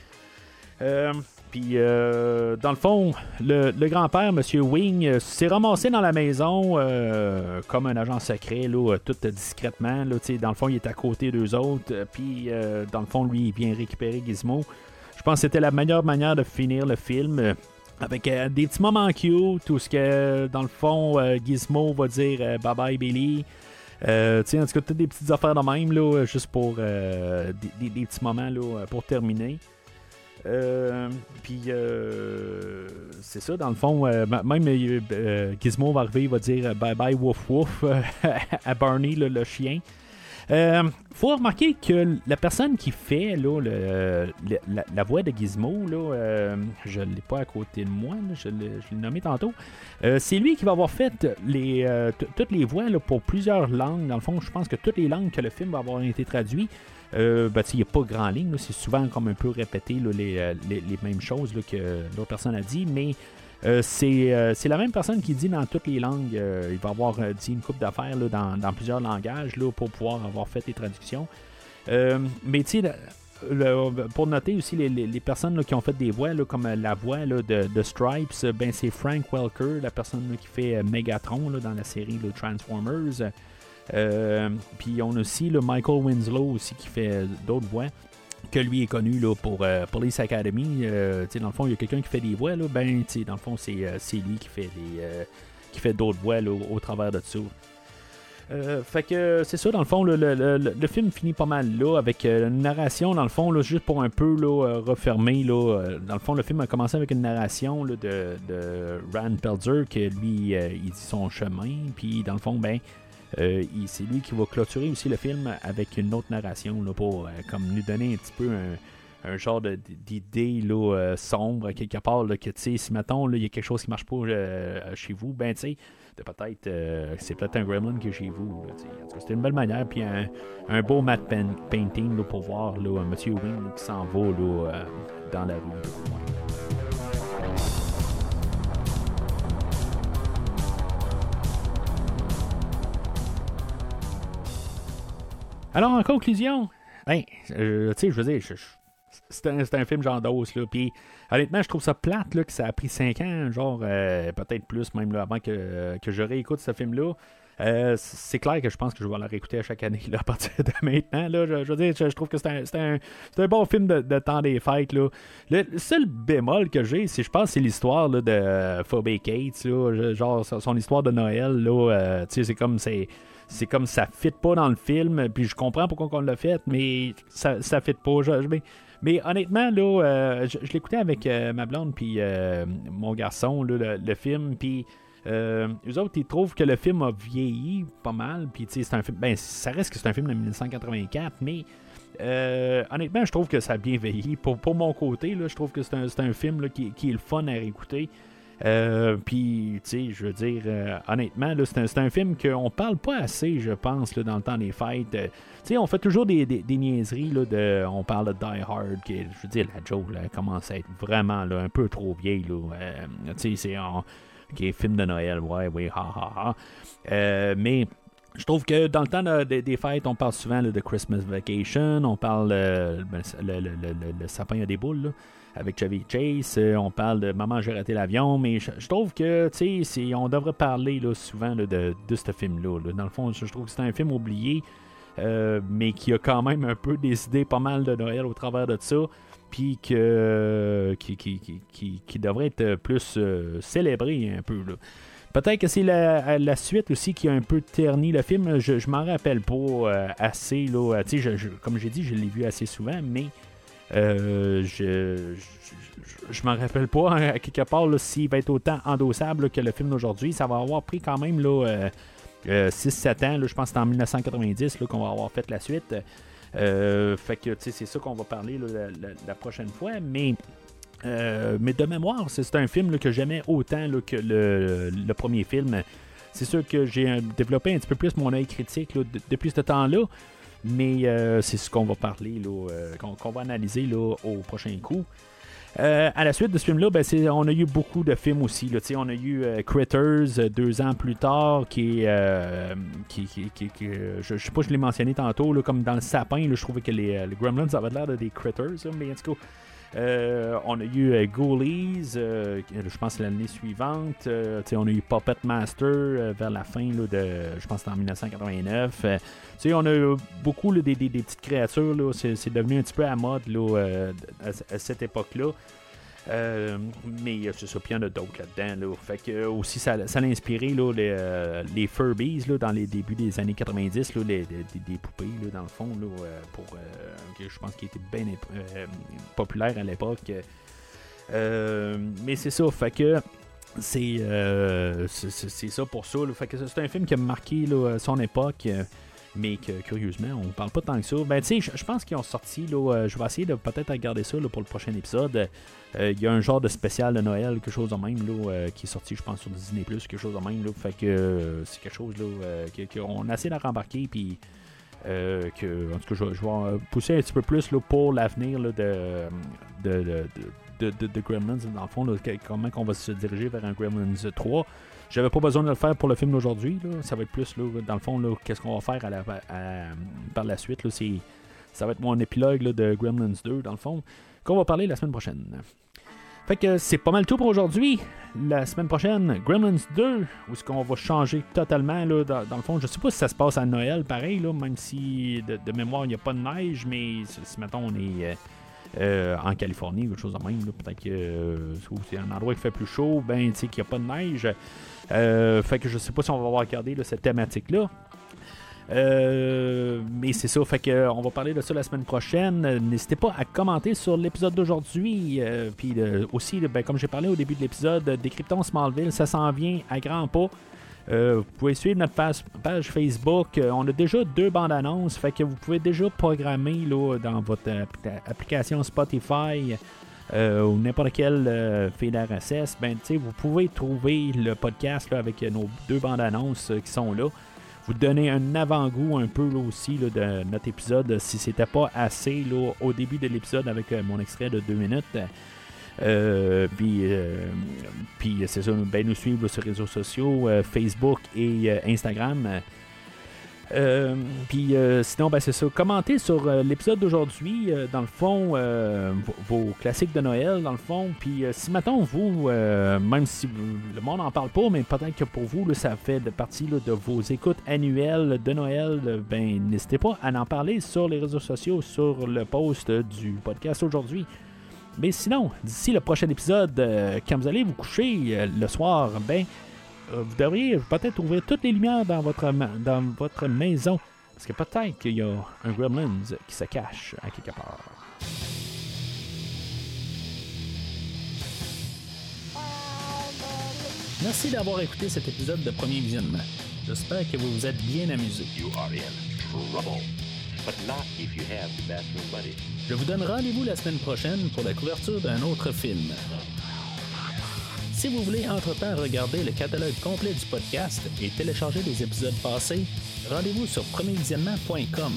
Euh, puis, euh, dans le fond, le, grand-père, M. Wing, euh, s'est ramassé dans la maison euh, comme un agent secret, tout discrètement. Dans le fond, il est à côté d'eux autres. Puis, dans le fond, lui, il vient récupérer Gizmo. Je pense que c'était la meilleure manière de finir le film. avec des petits moments cute, tout ce que, dans le fond, Gizmo va dire bye bye Billy. Euh, en tout cas, toutes des petites affaires de même, juste pour des, petits moments pour terminer. Euh, puis euh, c'est ça, dans le fond, euh, même euh, Gizmo va arriver, il va dire bye bye wouf wouf à Barney, le chien. Euh, faut remarquer que la personne qui fait là, le- la, voix de Gizmo, euh, je ne l'ai pas à côté de moi, je l'ai nommé tantôt. Euh, c'est lui qui va avoir fait euh, toutes les voix pour plusieurs langues. Dans le fond, je pense que toutes les langues que le film va avoir été traduit, euh, ben, il n'y a pas grand ligne. C'est souvent comme un peu répété les, mêmes choses que l'autre personne a dit, mais c'est euh, c'est la même personne qui dit dans toutes les langues. Euh, il va avoir euh, dit une coupe d'affaires dans, plusieurs langages pour pouvoir avoir fait les traductions. Euh, mais tu sais, pour noter aussi les, personnes qui ont fait des voix, comme euh, la voix de, Stripes, euh, ben, c'est Frank Welker, la personne qui fait euh, Megatron dans la série Transformers. Euh, Puis on a aussi le Michael Winslow aussi qui fait euh, d'autres voix que lui est connu là, pour euh, Police Academy. Euh, dans le fond, il y a quelqu'un qui fait des voix. Là, ben, dans le fond, c'est euh, lui qui fait euh, qui fait d'autres voix là, au, travers de ça. Fait que c'est ça, dans le fond, le, le- le- le film finit pas mal là, avec une narration, dans le fond, là, juste pour un peu là, refermer. Là, dans le fond, le film a commencé avec une narration de, de Rand Pelzer, que lui, il dit son chemin, puis dans le fond, ben, c'est lui qui va clôturer aussi le film avec une autre narration là, pour euh, comme nous donner un petit peu un, genre d'idée euh, sombre quelque part que tu sais si mettons il y a quelque chose qui marche pas euh, chez vous ben tu sais euh, c'est peut-être un gremlin qui est chez vous. En tout cas, c'était une belle manière puis un, beau matte painting là, pour voir là, Monsieur Wing qui s'en va euh, dans la rue Alors, en conclusion, ben, euh, tu sais, je veux dire, c'est un, c'est un film là. Puis, honnêtement, je trouve ça plate, là, que ça a pris 5 ans, genre, euh, peut-être plus, même, là, avant que, que je réécoute ce film-là. Euh, c'est clair que je pense que je vais la réécouter à chaque année là, à partir de maintenant. Là, je, je veux dire, je, je trouve que c'est un, c'est un, c'est un bon film de, temps des fêtes. Là. Le, seul bémol que j'ai, c'est je pense c'est l'histoire là, de Phoebe Cates, là, genre son histoire de Noël. Là, tu sais, c'est comme c'est. C'est comme ça fit pas dans le film, puis je comprends pourquoi on l'a fait, mais ça, ça fit pas. Mais, honnêtement, là, euh, je, l'écoutais avec euh, ma blonde puis euh, mon garçon, le, le film, puis euh, eux autres, ils trouvent que le film a vieilli pas mal, puis c'est un film, ben, ça reste que c'est un film de 1984, mais euh, honnêtement, je trouve que ça a bien vieilli. Pour, mon côté, là, je trouve que c'est un, un film qui, qui est le fun à réécouter. Euh, puis, tu sais, je veux dire, euh, honnêtement, là, c'est un, un film qu'on parle pas assez, je pense, dans le temps des fêtes. Euh, tu sais, on fait toujours des, des, niaiseries, là, de, on parle de Die Hard, je veux dire, la Joe, là, commence à être vraiment là, un peu trop vieille. Là, tu sais, c'est un film de Noël, ouais, oui, ha, ha, ha. Mais je trouve que dans le temps de- de- des fêtes, on parle souvent de Christmas Vacation, on parle euh, ben, le, le- le- le- le sapin à des boules là, avec Chevy Chase, euh, on parle de Maman, j'ai raté l'avion, mais je, trouve que tu sais, on devrait parler là, souvent de, de ce film-là. là. Dans le fond, je, trouve que c'est un film oublié, euh, mais qui a quand même un peu décidé pas mal de Noël au travers de ça. Puis que, qui, qui, devrait être plus euh, célébré un peu. Peut-être que c'est la, suite aussi qui a un peu terni le film. Je, m'en rappelle pas euh, assez. Là. Je- je- comme j'ai dit, je l'ai vu assez souvent, mais euh, je, je, m'en rappelle pas hein, à quelque part s'il va être autant endossable que le film d'aujourd'hui. Ça va avoir pris quand même là, euh, euh, 6-7 ans. là. je pense que c'est en 1990 là, qu'on va avoir fait la suite. Euh, fait que c'est ça qu'on va parler la, la- prochaine fois. Mais, euh, mais de mémoire, c'est un film que j'aimais autant que le, le premier film. C'est sûr que j'ai euh, développé un petit peu plus mon œil critique depuis ce temps-là. Mais euh, c'est ce qu'on va parler, euh, qu'on va analyser là, au prochain coup. Euh, à la suite de ce film-là, ben, on a eu beaucoup de films aussi. Là, on a eu Critters deux ans plus tard, qui qui, qui- je, je sais pas, je l'ai mentionné tantôt, là, comme dans le sapin, là, je trouvais que les, les Gremlins avaient l'air de des Critters, là, mais en tout cas. Euh, on a eu euh, Ghoulies, euh, je pense l'année suivante. Euh, on a eu Puppet Master vers la fin de, je pense en 1989. Euh, tu sais, on a eu beaucoup des, petites créatures. C'est, devenu un petit peu à mode à cette époque-là. Euh, mais euh, c'est ça, puis il y en a d'autres là-dedans. Là. Fait que euh, aussi, ça, ça a inspiré là, les, les Furbies là, dans les débuts des années 90, là, les, des, poupées là, dans le fond, là, pour, je pense qui était bien populaire à l'époque. Mais c'est ça, fait que c'est ça pour ça. Fait que c'est un film qui a marqué son époque. mais que curieusement, on parle pas tant que ça. Ben, tu sais, je- pense qu'ils ont sorti, là, je vais essayer de peut-être regarder ça là, pour le prochain épisode. Euh, Il y a un genre de spécial de Noël, quelque chose de même, là, euh, qui est sorti, je pense, sur Disney, quelque chose de même. Là, fait que euh, c'est quelque chose qu'on a essayé de rembarquer, puis que, en tout cas, je, vais- pousser un petit peu plus là, pour l'avenir de, de, de, de, Gremlins, dans le fond, comment on va se diriger vers un Gremlins 3. J'avais pas besoin de le faire pour le film d'aujourd'hui. Ça va être plus, là, dans le fond, qu'est-ce qu'on va faire par la suite. Là, ça va être mon épilogue de Gremlins 2, dans le fond, qu'on va parler la semaine prochaine. Fait que c'est pas mal tout pour aujourd'hui. La semaine prochaine, Gremlins 2, où est-ce qu'on va changer totalement, là, dans, le fond. Je sais pas si ça se passe à Noël, pareil, là, même si de, mémoire, il n'y a pas de neige, mais si, mettons, on est euh, euh, en Californie ou quelque chose de même, peut-être que euh, c'est un endroit qui fait plus chaud, ben, tu sais, qu'il n'y a pas de neige. Fait que je sais pas si on va regardé là, cette thématique-là. Euh, mais c'est ça, fait que euh, on va parler de ça la semaine prochaine. N'hésitez pas à commenter sur l'épisode d'aujourd'hui. euh, Puis aussi, ben, comme j'ai parlé au début de l'épisode, Décryptons Smallville, ça s'en vient à grands pas. Vous pouvez suivre notre page, Facebook. On a déjà deux bandes annonces, fait que vous pouvez déjà programmer là, dans votre appli- application Spotify ou n'importe quel euh, RSS. Ben, vous pouvez trouver le podcast avec nos deux bandes annonces qui sont là donner un avant-goût un peu aussi de notre épisode si c'était pas assez au début de l'épisode avec euh, mon extrait de deux minutes. Euh, puis, euh, puis c'est ça, ben, nous suivre sur les réseaux sociaux, Facebook et Instagram. Euh, Puis euh, sinon, ben, c'est ça. Commentez sur euh, l'épisode d'aujourd'hui, dans le fond, vos, classiques de Noël, dans le fond. Puis si maintenant vous, même si le monde n'en parle pas, mais peut-être que pour vous, ça fait partie là, de vos écoutes annuelles de Noël, ben n'hésitez pas à en parler sur les réseaux sociaux, sur le post du podcast aujourd'hui. Mais sinon, d'ici le prochain épisode, quand vous allez vous coucher le soir, ben vous devriez peut-être ouvrir toutes les lumières dans votre, ma- dans votre maison. Parce que peut-être qu'il y a un Gremlins qui se cache à quelque part. Merci d'avoir écouté cet épisode de Premier Visionnement. J'espère que vous vous êtes bien amusé. You are in trouble. But not if you have the bathroom buddy. Je vous donne rendez-vous la semaine prochaine pour la couverture d'un autre film. Si vous voulez entre-temps regarder le catalogue complet du podcast et télécharger les épisodes passés, rendez-vous sur premiervisionnement.com.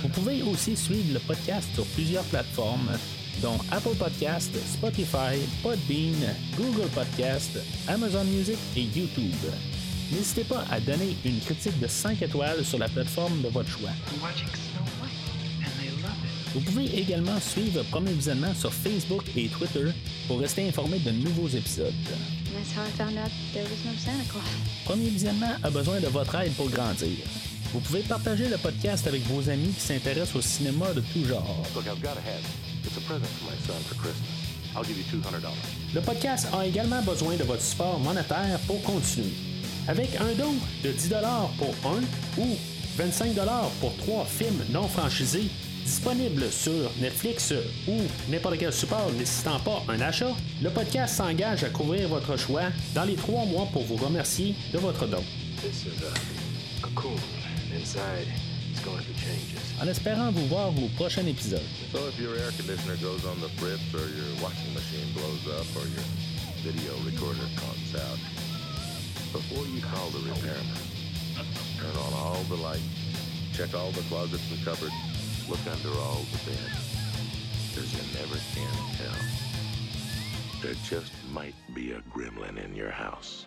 Vous pouvez aussi suivre le podcast sur plusieurs plateformes, dont Apple Podcast, Spotify, Podbean, Google Podcast, Amazon Music et YouTube. N'hésitez pas à donner une critique de 5 étoiles sur la plateforme de votre choix. Vous pouvez également suivre Premier Visionnement sur Facebook et Twitter pour rester informé de nouveaux épisodes. That's how I found out there was no Santa Claus. Premier Visionnement a besoin de votre aide pour grandir. Vous pouvez partager le podcast avec vos amis qui s'intéressent au cinéma de tout genre. Look, I've got a hat. It's a present for my son for Christmas. I'll give you $200. Le podcast a également besoin de votre support monétaire pour continuer. Avec un don de 10 pour un ou 25 pour trois films non franchisés disponibles sur Netflix ou n'importe quel support nécessitant pas un achat, le podcast s'engage à couvrir votre choix dans les trois mois pour vous remercier de votre don. Changes. En espérant vous voir au prochain épisode. So if your air conditioner goes on the fritz, or your washing machine blows up, or your video recorder conks out, before you call the repairman, turn on all the lights, check all the closets and cupboards, look under all the beds. Because you never can tell. There just might be a gremlin in your house.